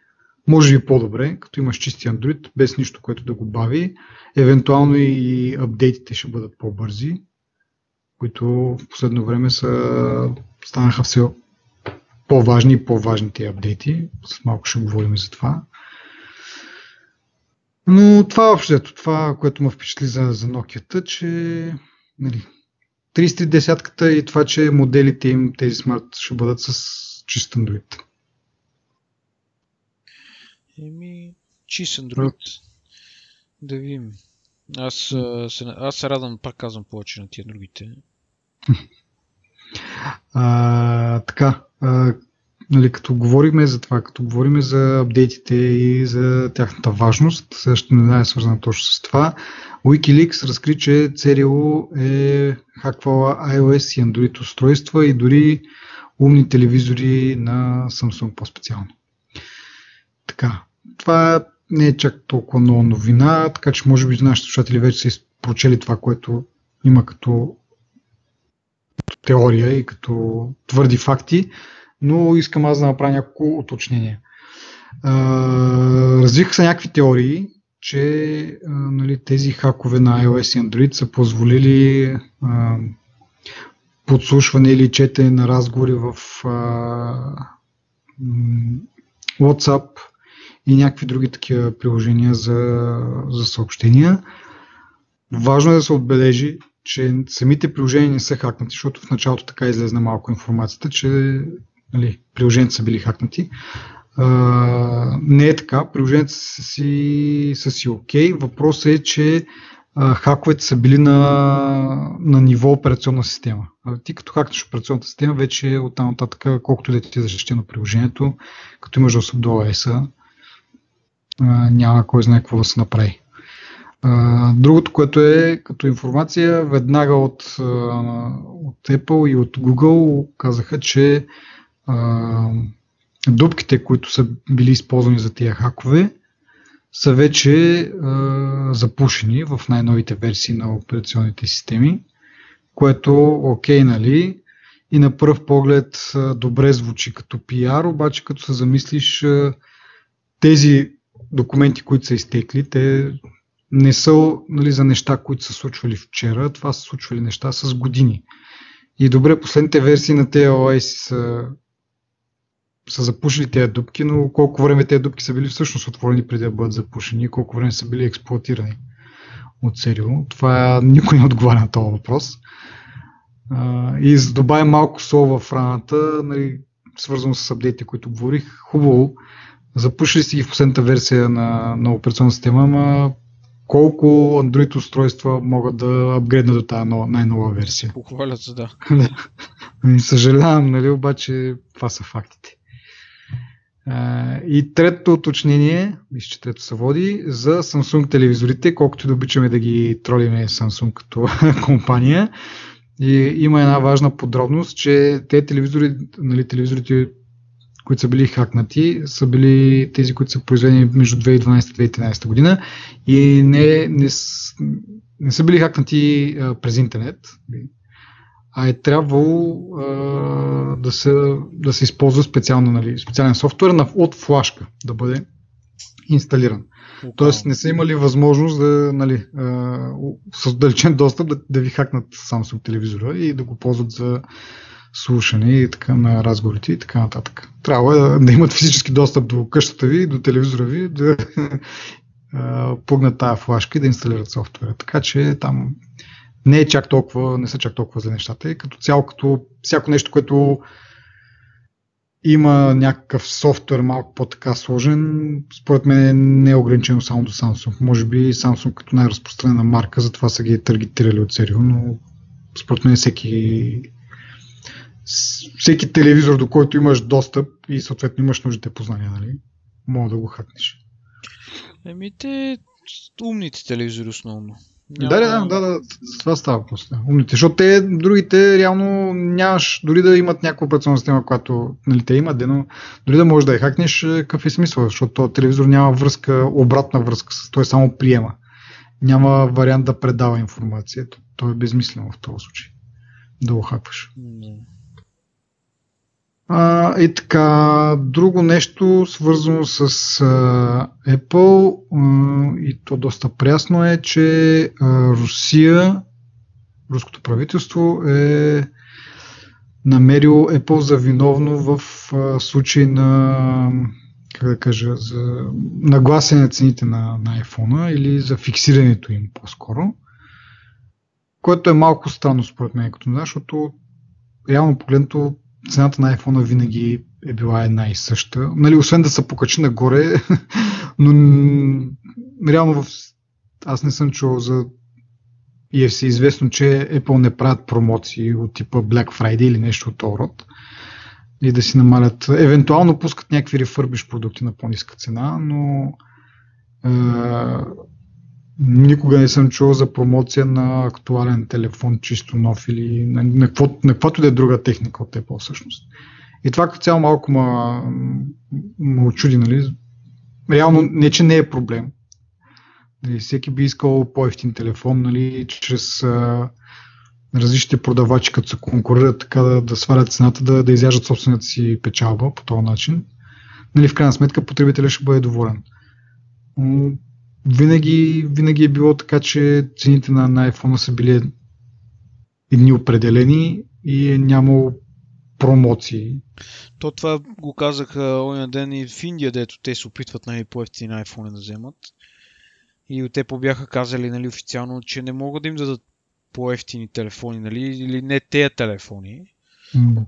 може би по-добре, като имаш чисти Android, без нищо, което да го бави. Евентуално и апдейтите ще бъдат по-бързи, които в последно време са, станаха все по-важни и по-важни тези апдейти. С малко ще говорим и за това. Но това общо, ето, това, което ме впечатли за, за Nokia, че нали, 3310-ката и това, че моделите им, тези смарт, ще бъдат с чист Android. Еми, чист Android. Да видим. Аз, аз се радвам, пак казвам повече на тия другите. А, така, нали, като говориме за това, като говориме за апдейтите и за тяхната важност, също не е свързано точно с това, Wikileaks разкри, че CRU е хаквала iOS и Android устройства и дори умни телевизори на Samsung по-специално. Така, това не е чак толкова много новина, така че може би нашите слушатели вече са прочели това, което има като теория и като твърди факти, но искам аз да направя няколко уточнения. Развиха се някакви теории, че нали, тези хакове на iOS и Android са позволили а, подслушване или четене на разговори в а, WhatsApp и някакви други такива приложения за, за съобщения. Важно е да се отбележи, че самите приложения не са хакнати, защото в началото така излезна малко информацията, че нали, приложенията са били хакнати. А, не е така, приложенията са си, са си окей. Въпросът е, че а, хаковете са били на, на ниво операционна система. А ти като хакнеш операционната система, вече от там нататък, колкото да ти е защитено приложението, като имаш достъп до OS, няма кой знае какво да се направи. Другото, което е като информация, веднага от, от Apple и от Google казаха, че а, дупките, които са били използвани за тия хакове, са вече а, запушени в най-новите версии на операционните системи, което окей, нали? И на пръв поглед добре звучи като пиар, обаче като се замислиш тези документи, които са изтекли, те не са нали, за неща, които са случвали вчера, това са случвали неща с години. И добре, последните версии на TLOS са са запушили тези дупки, но колко време тези дупки са били всъщност отворени преди да бъдат запушени, колко време са били експлуатирани от серио. Това никой не отговаря на този въпрос. И за добавя малко сол в раната, нали, свързано с апдейти, които говорих, хубаво, запушили си ги в последната версия на, на операционна система, ама колко Android устройства могат да апгрейднат до тази най-нова версия. Похвалят се, да. Съжалявам, нали, обаче това са фактите. И третото уточнение, мисля, че трето се води, за Samsung телевизорите, колкото да обичаме да ги тролиме Samsung като компания. И има една важна подробност, че те телевизори, нали, телевизорите, които са били хакнати, са били тези, които са произведени между 2012 и 2013 година и не, не, не са били хакнати а, през интернет а е трябвало а, да, се, да се използва специално, нали, специален софтуер на, от флашка да бъде инсталиран. Okay. Тоест не са имали възможност да, нали, а, с отдалечен достъп да, да ви хакнат Samsung телевизора и да го ползват за слушане и така на разговорите и така нататък. Трябва да, имат физически достъп до къщата ви, до телевизора ви, да пугнат тази флашка и да инсталират софтуера. Така че там не е чак толкова, не са чак толкова за нещата. И като цяло, като всяко нещо, което има някакъв софтуер малко по-така сложен, според мен не е ограничено само до Samsung. Може би Samsung като най-разпространена марка, затова са ги таргетирали от серио, но според мен всеки всеки телевизор, до който имаш достъп и съответно имаш нужните познания, нали? Мога да го хакнеш. Еми те умните телевизори основно. Няма... Да, да, да, да, това става после. Умните, защото те, другите, реално нямаш, дори да имат някаква операционна система, която нали, те имат, но дори да можеш да я хакнеш, е, какъв е смисъл, защото телевизор няма връзка, обратна връзка, той само приема. Няма вариант да предава информация. То е безмислено в този случай. Да го хакваш. Mm. А, и така, друго нещо свързано с а, Apple а, и то доста прясно е, че а, Русия, руското правителство е намерил Apple за виновно в а, случай на как да кажа, за нагласене на цените на, на iPhone или за фиксирането им по-скоро. Което е малко странно според мен, като защото реално погледнато цената на iPhone винаги е била една и съща. Нали, освен да се покачи нагоре, но реално в... аз не съм чувал за е все известно, че Apple не правят промоции от типа Black Friday или нещо от този род. И да си намалят. Евентуално пускат някакви рефърбиш продукти на по-ниска цена, но е, никога не съм чувал за промоция на актуален телефон, чисто нов или на, на, на каквото да е друга техника от Apple всъщност. И това като цяло малко ме очуди, нали? Реално не, че не е проблем. Нали, всеки би искал по-ефтин телефон, нали, чрез а, различните продавачи, като се конкурират, така да, да свалят цената, да, да изяжат собствената си печалба по този начин. Нали, в крайна сметка потребителя ще бъде доволен. Винаги, винаги е било така, че цените на, на iPhone са били едни определени и е нямало промоции. То това го казаха оня ден и в Индия, дето те се опитват нали, по-ефтини iPhone да вземат. И те побяха казали нали, официално, че не могат да им дадат по-ефтини телефони, нали, или не тези телефони. Mm.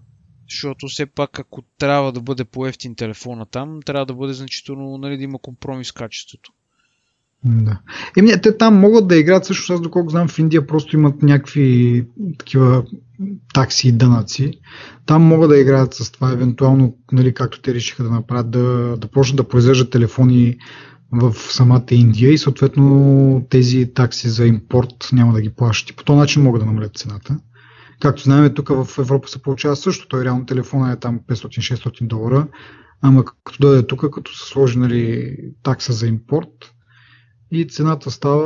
Защото все пак, ако трябва да бъде по-ефтин телефона там, трябва да бъде значително, нали, да има компромис с качеството. Да. Еми, те там могат да играят също, аз доколко знам в Индия просто имат някакви такива такси и дънаци. Там могат да играят с това, евентуално, нали, както те решиха да направят, да, да почнат да произвеждат телефони в самата Индия и съответно тези такси за импорт няма да ги плащат. И по този начин могат да намалят цената. Както знаем, тук в Европа се получава също. Той реално телефона е там 500-600 долара, ама като дойде тук, като се сложи нали, такса за импорт, и цената става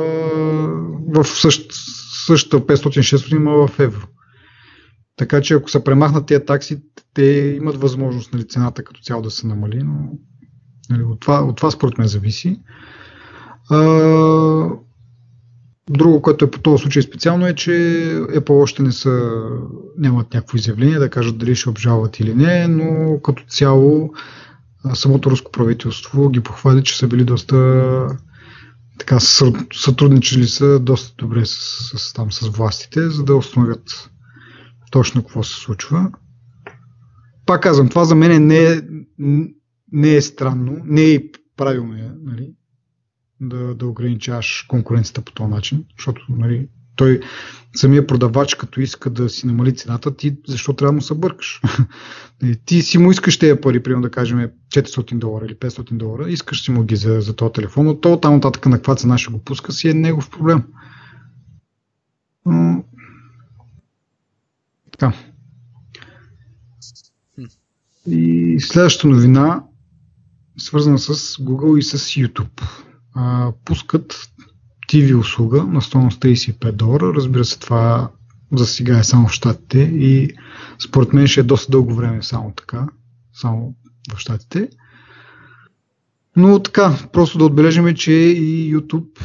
в същ, същата 500-600 има в евро. Така че ако се премахнат тези такси, те имат възможност нали, цената като цяло да се намали, но нали, от, това, от това според мен зависи. А, друго, което е по този случай специално е, че Apple още не са, нямат някакво изявление да кажат дали ще обжалват или не, но като цяло самото руско правителство ги похвали, че са били доста така сътрудничали са доста добре с, с, там, с властите, за да установят точно какво се случва. Пак казвам, това за мен не е, не е странно, не е и правилно е, нали, да, да ограничаваш конкуренцията по този начин, защото нали, той, самия продавач, като иска да си намали цената, ти защо трябва да му се бъркаш? ти си му искаш тези пари, примерно да кажем 400 долара или 500 долара, искаш си му ги за, за този телефон, но то там нататък на каква цена ще го пуска, си е негов проблем. Но... Така. И следващата новина, свързана с Google и с YouTube. А, пускат TV услуга на стоеност 35 долара. Разбира се, това за сега е само в Штатите и според мен ще е доста дълго време само така, само в Штатите. Но така, просто да отбележим, че и YouTube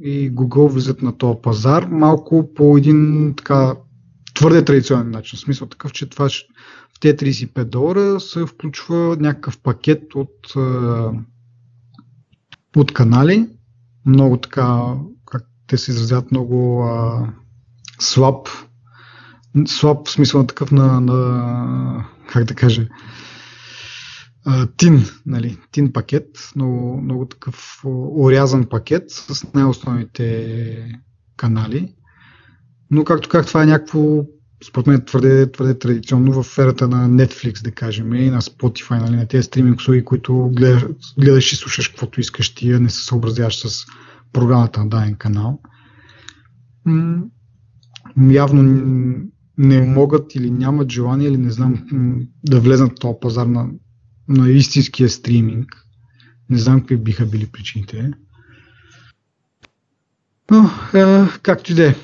и Google влизат на този пазар малко по един така твърде традиционен начин. В смисъл такъв, че това в тези 35 долара се включва някакъв пакет от, от канали, много така, как те се изразят, много а, слаб, слаб в смисъл на такъв на, на как да кажа, тин, нали, тин пакет, много, много такъв урязан пакет с най-основните канали. Но както как това е някакво според мен твърде, твърде традиционно в ерата на Netflix, да кажем, и на Spotify, нали, на тези стриминг услуги, които гледаш, гледаш и слушаш каквото искаш ти, не се съобразяваш с програмата на даден канал. М- явно не могат или нямат желание или не знам да влезнат в този пазар на, на истинския стриминг. Не знам какви биха били причините. Но, е, както и да е.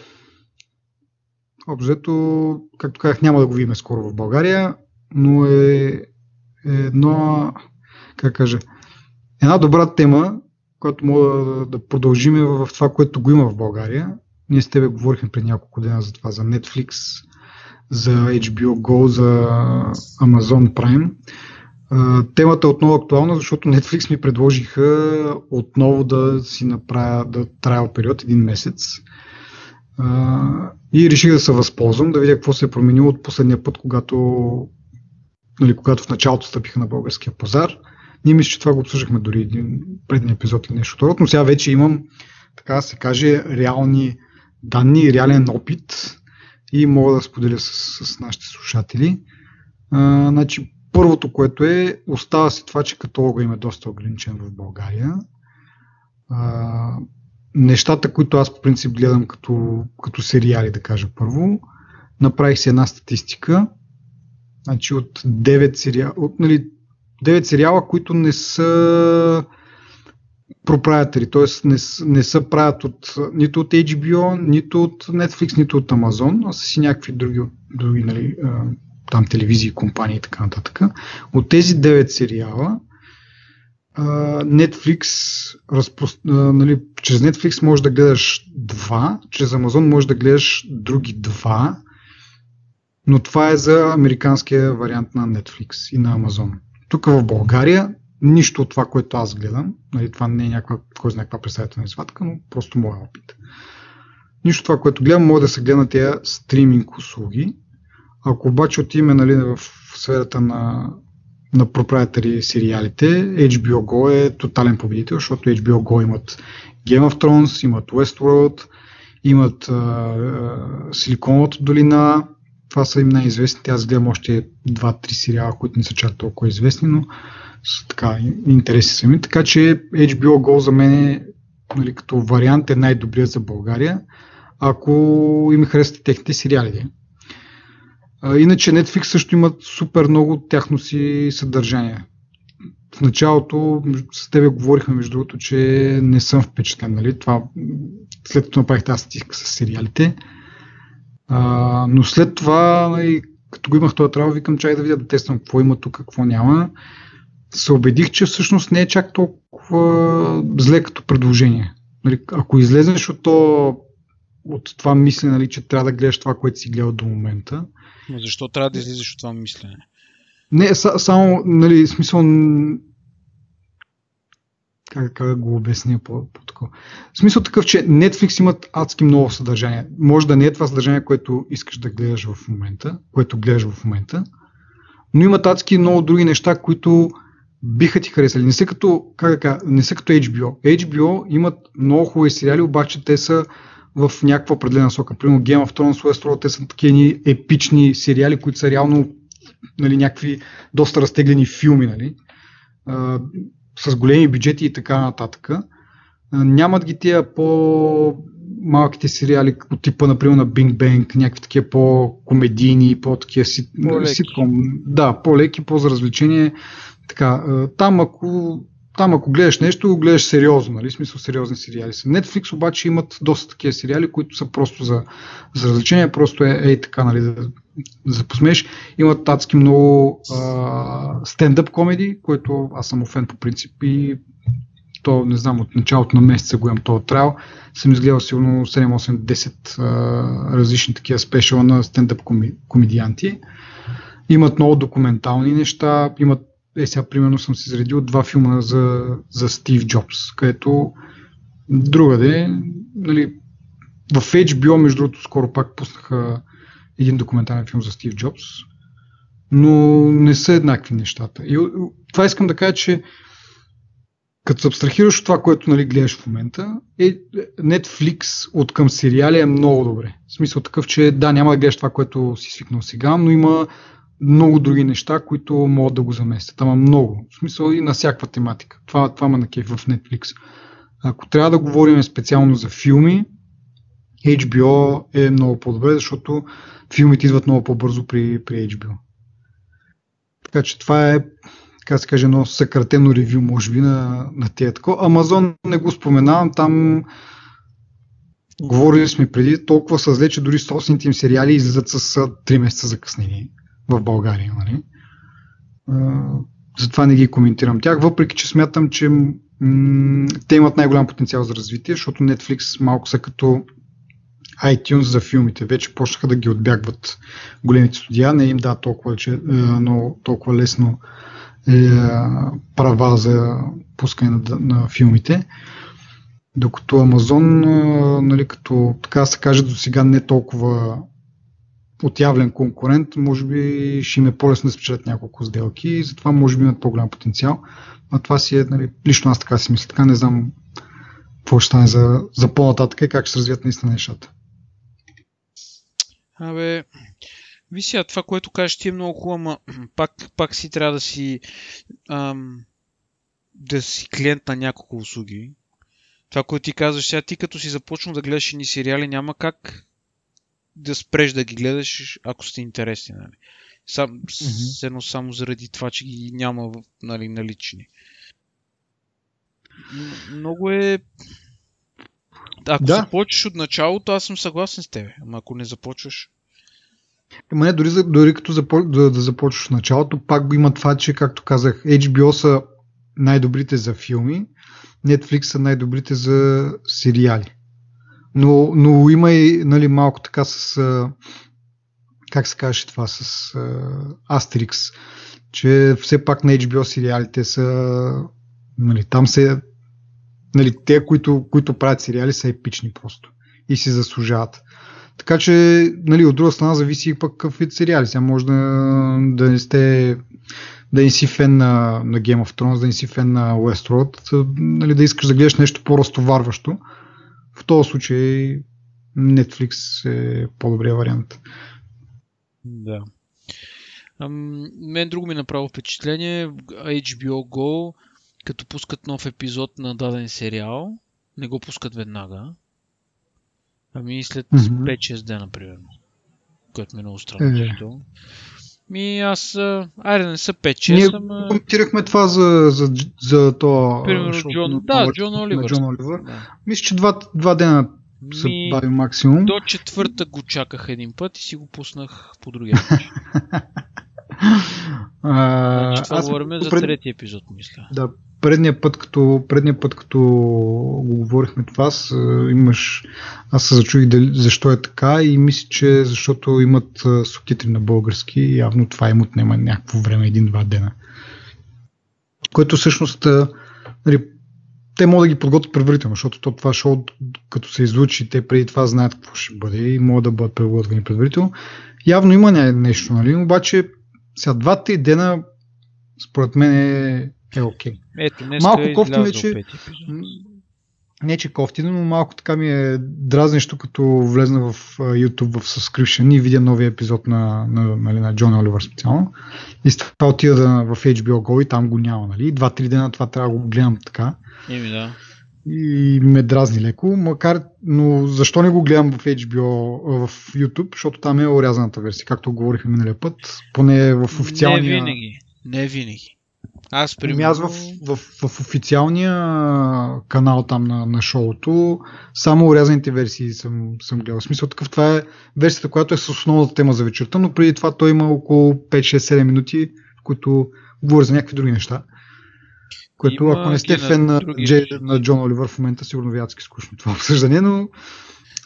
Обзето, както казах, няма да го видим скоро в България, но е едно, как кажа, една добра тема, която мога да продължим в това, което го има в България. Ние с тебе говорихме преди няколко дена за това, за Netflix, за HBO Go, за Amazon Prime. Темата е отново актуална, защото Netflix ми предложиха отново да си направя да трайл период един месец. И реших да се възползвам, да видя какво се е променило от последния път, когато нали, когато в началото стъпиха на българския пазар. Ние мисля, че това го обсъждахме дори един предния епизод или нещо второ, но сега вече имам, така да се каже, реални данни, реален опит и мога да споделя с, с нашите слушатели. А, значи, първото, което е, остава се това, че каталога им е доста ограничен в България. А, нещата, които аз по принцип гледам като, като сериали, да кажа първо, направих си една статистика. Значи от 9 сериала, от, нали, 9 сериала, които не са проприятари, т.е. Не, не са правят от, нито от HBO, нито от Netflix, нито от Amazon, а са си някакви други, други нали, там телевизии, компании и така нататък. От тези 9 сериала Netflix, разпро... нали, чрез Netflix можеш да гледаш два, чрез Amazon можеш да гледаш други два, но това е за американския вариант на Netflix и на Amazon. Тук в България нищо от това, което аз гледам, нали, това не е някаква, кой знае каква представителна извадка, но просто моя опит. Нищо от това, което гледам, може да се гледа на тези стриминг услуги. Ако обаче отиме нали, в сферата на, на проприятари сериалите, HBO Go е тотален победител, защото HBO Go имат Game of Thrones, имат Westworld, имат Силиконовата долина, това са им най-известните. Аз гледам още 2-3 сериала, които не са чак толкова известни, но са така интереси сами. Така че HBO Go за мен е, нали, като вариант е най-добрият за България, ако им харесате техните сериали. Иначе Netflix също имат супер много тяхно си съдържание. В началото с тебе говорихме, между другото, че не съм впечатлен. Нали? Това, след като направих тази статистика с сериалите, а, но след това, нали, като го имах този трябва, викам, чай да видя да тествам какво има тук, какво няма. Се убедих, че всъщност не е чак толкова зле като предложение. Нали, ако излезеш от, то, от това мислене, нали, че трябва да гледаш това, което си гледал до момента. Но защо трябва да излезеш от това мислене? Не, само, нали, смисъл, как, как да го обясня по, по такова. В смисъл такъв, че Netflix имат адски много съдържание. Може да не е това съдържание, което искаш да гледаш в момента, което гледаш в момента, но имат адски много други неща, които биха ти харесали. Не са като, как да кажа, не са като HBO. HBO имат много хубави сериали, обаче те са в някаква определена сока. Примерно Game of Thrones, Westworld, те са такива епични сериали, които са реално нали, някакви доста разтеглени филми. Нали с големи бюджети и така нататък. Нямат ги тия по малките сериали от типа, например, на Bing Bang, някакви такива по-комедийни, по-такива ситком. Да, по-леки, по-за развлечение. Така, там ако там ако гледаш нещо, го гледаш сериозно, нали? смисъл сериозни сериали са. Netflix обаче имат доста такива сериали, които са просто за, за развлечение, просто е, е така, нали, да, да посмееш. Имат татски много а, стендъп комеди, което аз съм фен по принцип и то, не знам, от началото на месеца го имам този трайл. Съм изгледал сигурно 7-8-10 различни такива спешала на стендъп комедианти. Имат много документални неща, имат е сега примерно съм си изредил два филма за, за Стив Джобс, където другаде, нали, в HBO, между другото, скоро пак пуснаха един документален филм за Стив Джобс, но не са еднакви нещата. И това искам да кажа, че като се абстрахираш от това, което нали, гледаш в момента, е, Netflix от към сериали е много добре. В смисъл такъв, че да, няма да гледаш това, което си свикнал сега, но има много други неща, които могат да го заместят. Ама много. В смисъл и на всякаква тематика. Това, това ме на в Netflix. Ако трябва да говорим специално за филми, HBO е много по-добре, защото филмите идват много по-бързо при, при HBO. Така че това е, така се каже, едно съкратено ревю, може би, на, на тия такова. Амазон не го споменавам, там говорили сме преди, толкова са зле, че дори собствените им сериали излизат с 3 месеца закъснение в България. Нали? затова не ги коментирам тях, въпреки че смятам, че те имат най-голям потенциал за развитие, защото Netflix малко са като iTunes за филмите. Вече почнаха да ги отбягват големите студия, не им да толкова, че, но толкова лесно е, права за пускане на, на филмите. Докато Амазон, нали, като така се каже, до сега не толкова отявлен конкурент, може би ще им е по-лесно да спечелят няколко сделки и затова може би имат по-голям потенциал. А това си е, нали, лично аз така си мисля. Така не знам какво ще стане за, за по-нататък и как ще развият наистина нещата. Абе, вися, това, което кажеш ти е много хубаво, пак, пак си трябва да си ам, да си клиент на няколко услуги. Това, което ти казваш сега, ти като си започнал да гледаш ни сериали, няма как да спреш да ги гледаш, ако сте интересни. Нали? Сам, mm-hmm. едно само заради това, че ги няма нали, налични. Много е... Ако да. започваш от началото, аз съм съгласен с теб. Ама ако не започваш... Ама не, дори, дори като запо... да, да започваш началото, пак го има това, че, както казах, HBO са най-добрите за филми, Netflix са най-добрите за сериали. Но, но има и нали, малко така с. Как се каже това? С Астерикс. Че все пак на HBO сериалите са. Нали, там се. Нали, те, които, които правят сериали, са епични просто. И си заслужават. Така че, нали, от друга страна, зависи пък какъв сериали. Сега може да, да не сте да не си фен на, на Game of Thrones, да не си фен на Westworld, нали, да искаш да гледаш нещо по-разтоварващо. В този случай Netflix е по-добрия вариант. Да. Ам, мен друго ми направо впечатление. HBO Go, като пускат нов епизод на даден сериал, не го пускат веднага. Ами след mm-hmm. 5-6 дена, примерно. Което ми е много странно. Е. Ми аз, айде не са 5-6, Ние ама... коментирахме това за, за, за това. Примерно Джон, да, Джон Оливър. Джон Оливър. Да. Мисля, че два, два дена се Ми, бави максимум. До четвърта го чаках един път и си го пуснах по другия начин. значи, това говорим за пред... третия епизод, мисля. Да, предния път, като, предния път, като го говорихме това, аз, имаш, аз се зачуих защо е така и мисля, че защото имат субтитри на български, явно това им отнема някакво време, един-два дена. Което всъщност нали, те могат да ги подготвят предварително, защото това шоу, като се излучи, те преди това знаят какво ще бъде и могат да бъдат приготвени предварително. Явно има нещо, нали? Обаче сега два-три дена според мен е е окей. Okay. Ето, Малко е кофти ми, че... Не, че кофти, но малко така ми е дразнещо, като влезна в YouTube в subscription и видя новия епизод на, на, нали, на Джон Оливър специално. И с това отида да, в HBO Go и там го няма. Нали? Два-три дена това трябва да го гледам така. Еми да. И ме дразни леко, макар, но защо не го гледам в HBO, в YouTube, защото там е орязаната версия, както говорихме миналия път, поне в официалния... Не винаги, не винаги. Аз, примерно... Ами аз в, в, в, официалния канал там на, на шоуто само урязаните версии съм, съм гледал. В смисъл такъв, това е версията, която е с основната тема за вечерта, но преди това той има около 5-6-7 минути, в които говори за някакви други неща. Което, има ако не сте фен на, Джей, на Джон Оливър в момента, сигурно ви е адски скучно това обсъждане, но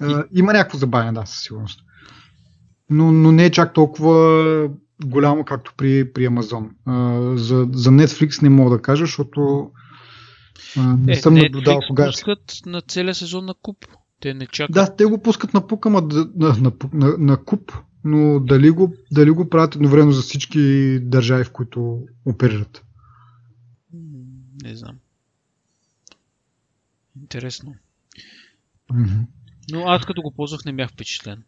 а, има някакво забавяне, да, със сигурност. Но, но не е чак толкова голямо, както при, при Amazon. А, за, за Netflix не мога да кажа, защото а, не е, съм наблюдавал кога пускат на целия сезон на куп. Те не чакат. Да, те го пускат на пук, ама на, на, на, на куп, но дали го, дали го правят едновременно за всички държави, в които оперират? Не знам. Интересно. Mm-hmm. Но аз като го ползвах не бях впечатлен.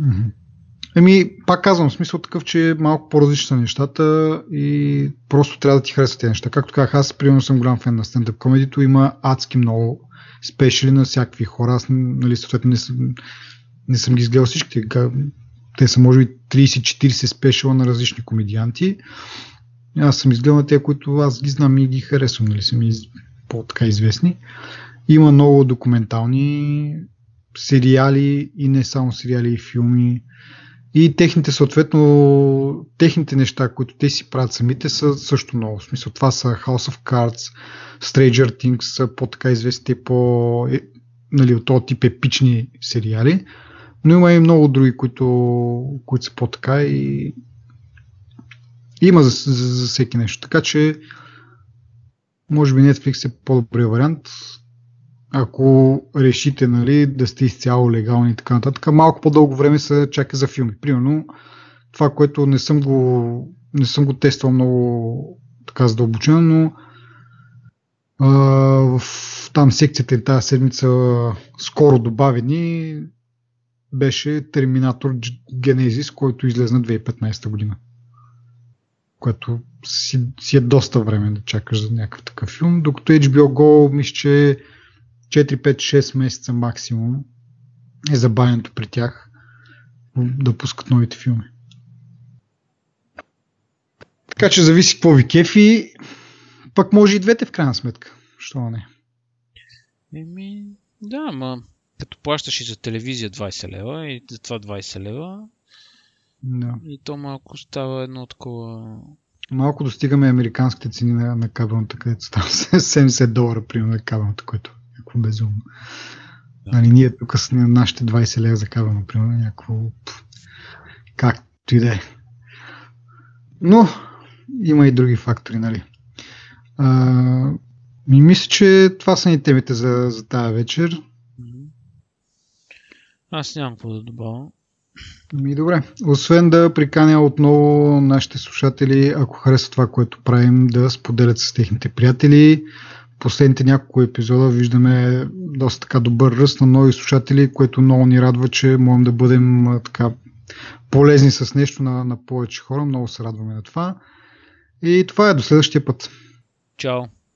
Mm-hmm. Еми, пак казвам, смисъл такъв, че е малко по-различни са нещата и просто трябва да ти харесват тези неща. Както казах, аз примерно съм голям фен на стендъп комедито, има адски много спешили на всякакви хора. Аз, нали, съответно, не съм, не съм ги изгледал всичките. Те са, може би, 30-40 спешила на различни комедианти. Аз съм изгледал на те, които аз ги знам и ги харесвам, нали, са ми по-така известни. Има много документални сериали и не само сериали и филми и техните, съответно, техните неща, които те си правят самите, са също много. В смисъл, това са House of Cards, Stranger Things, по-така известни по е, нали, от този тип епични сериали. Но има и много други, които, които са по-така и има за, за, за всеки нещо. Така че, може би Netflix е по-добрия вариант. Ако решите нали, да сте изцяло легални и така нататък, малко по-дълго време се чака за филми. Примерно, това, което не съм го, не съм го тествал много така задълбочено, но а, в там секцията тази седмица скоро добавени беше Терминатор Genesis, който излезна 2015 година. Което си, си е доста време да чакаш за някакъв такъв филм, докато HBO Go мисля, че 4-5-6 месеца максимум е забавянето при тях да пускат новите филми. Така че зависи какво ви кефи. Пък може и двете в крайна сметка. Що не? Еми, да, ма като плащаш и за телевизия 20 лева и за това 20 лева, да. и то малко става едно такова... Малко достигаме американските цени на, на кабелната, където става 70 долара, примерно, на кабелната, което някакво безумно. Да. Нали, ние тук с нашите 20 лева за кабел, например, някакво... Както и да е. Но има и други фактори, нали. А, ми мисля, че това са ни темите за, за тази вечер. Аз нямам какво да добавя. Ми добре. Освен да приканя отново нашите слушатели, ако харесват това, което правим, да споделят с техните приятели. Последните няколко епизода виждаме доста така добър ръст на нови слушатели, което много ни радва, че можем да бъдем така полезни с нещо на, на повече хора. Много се радваме на това. И това е до следващия път. Чао!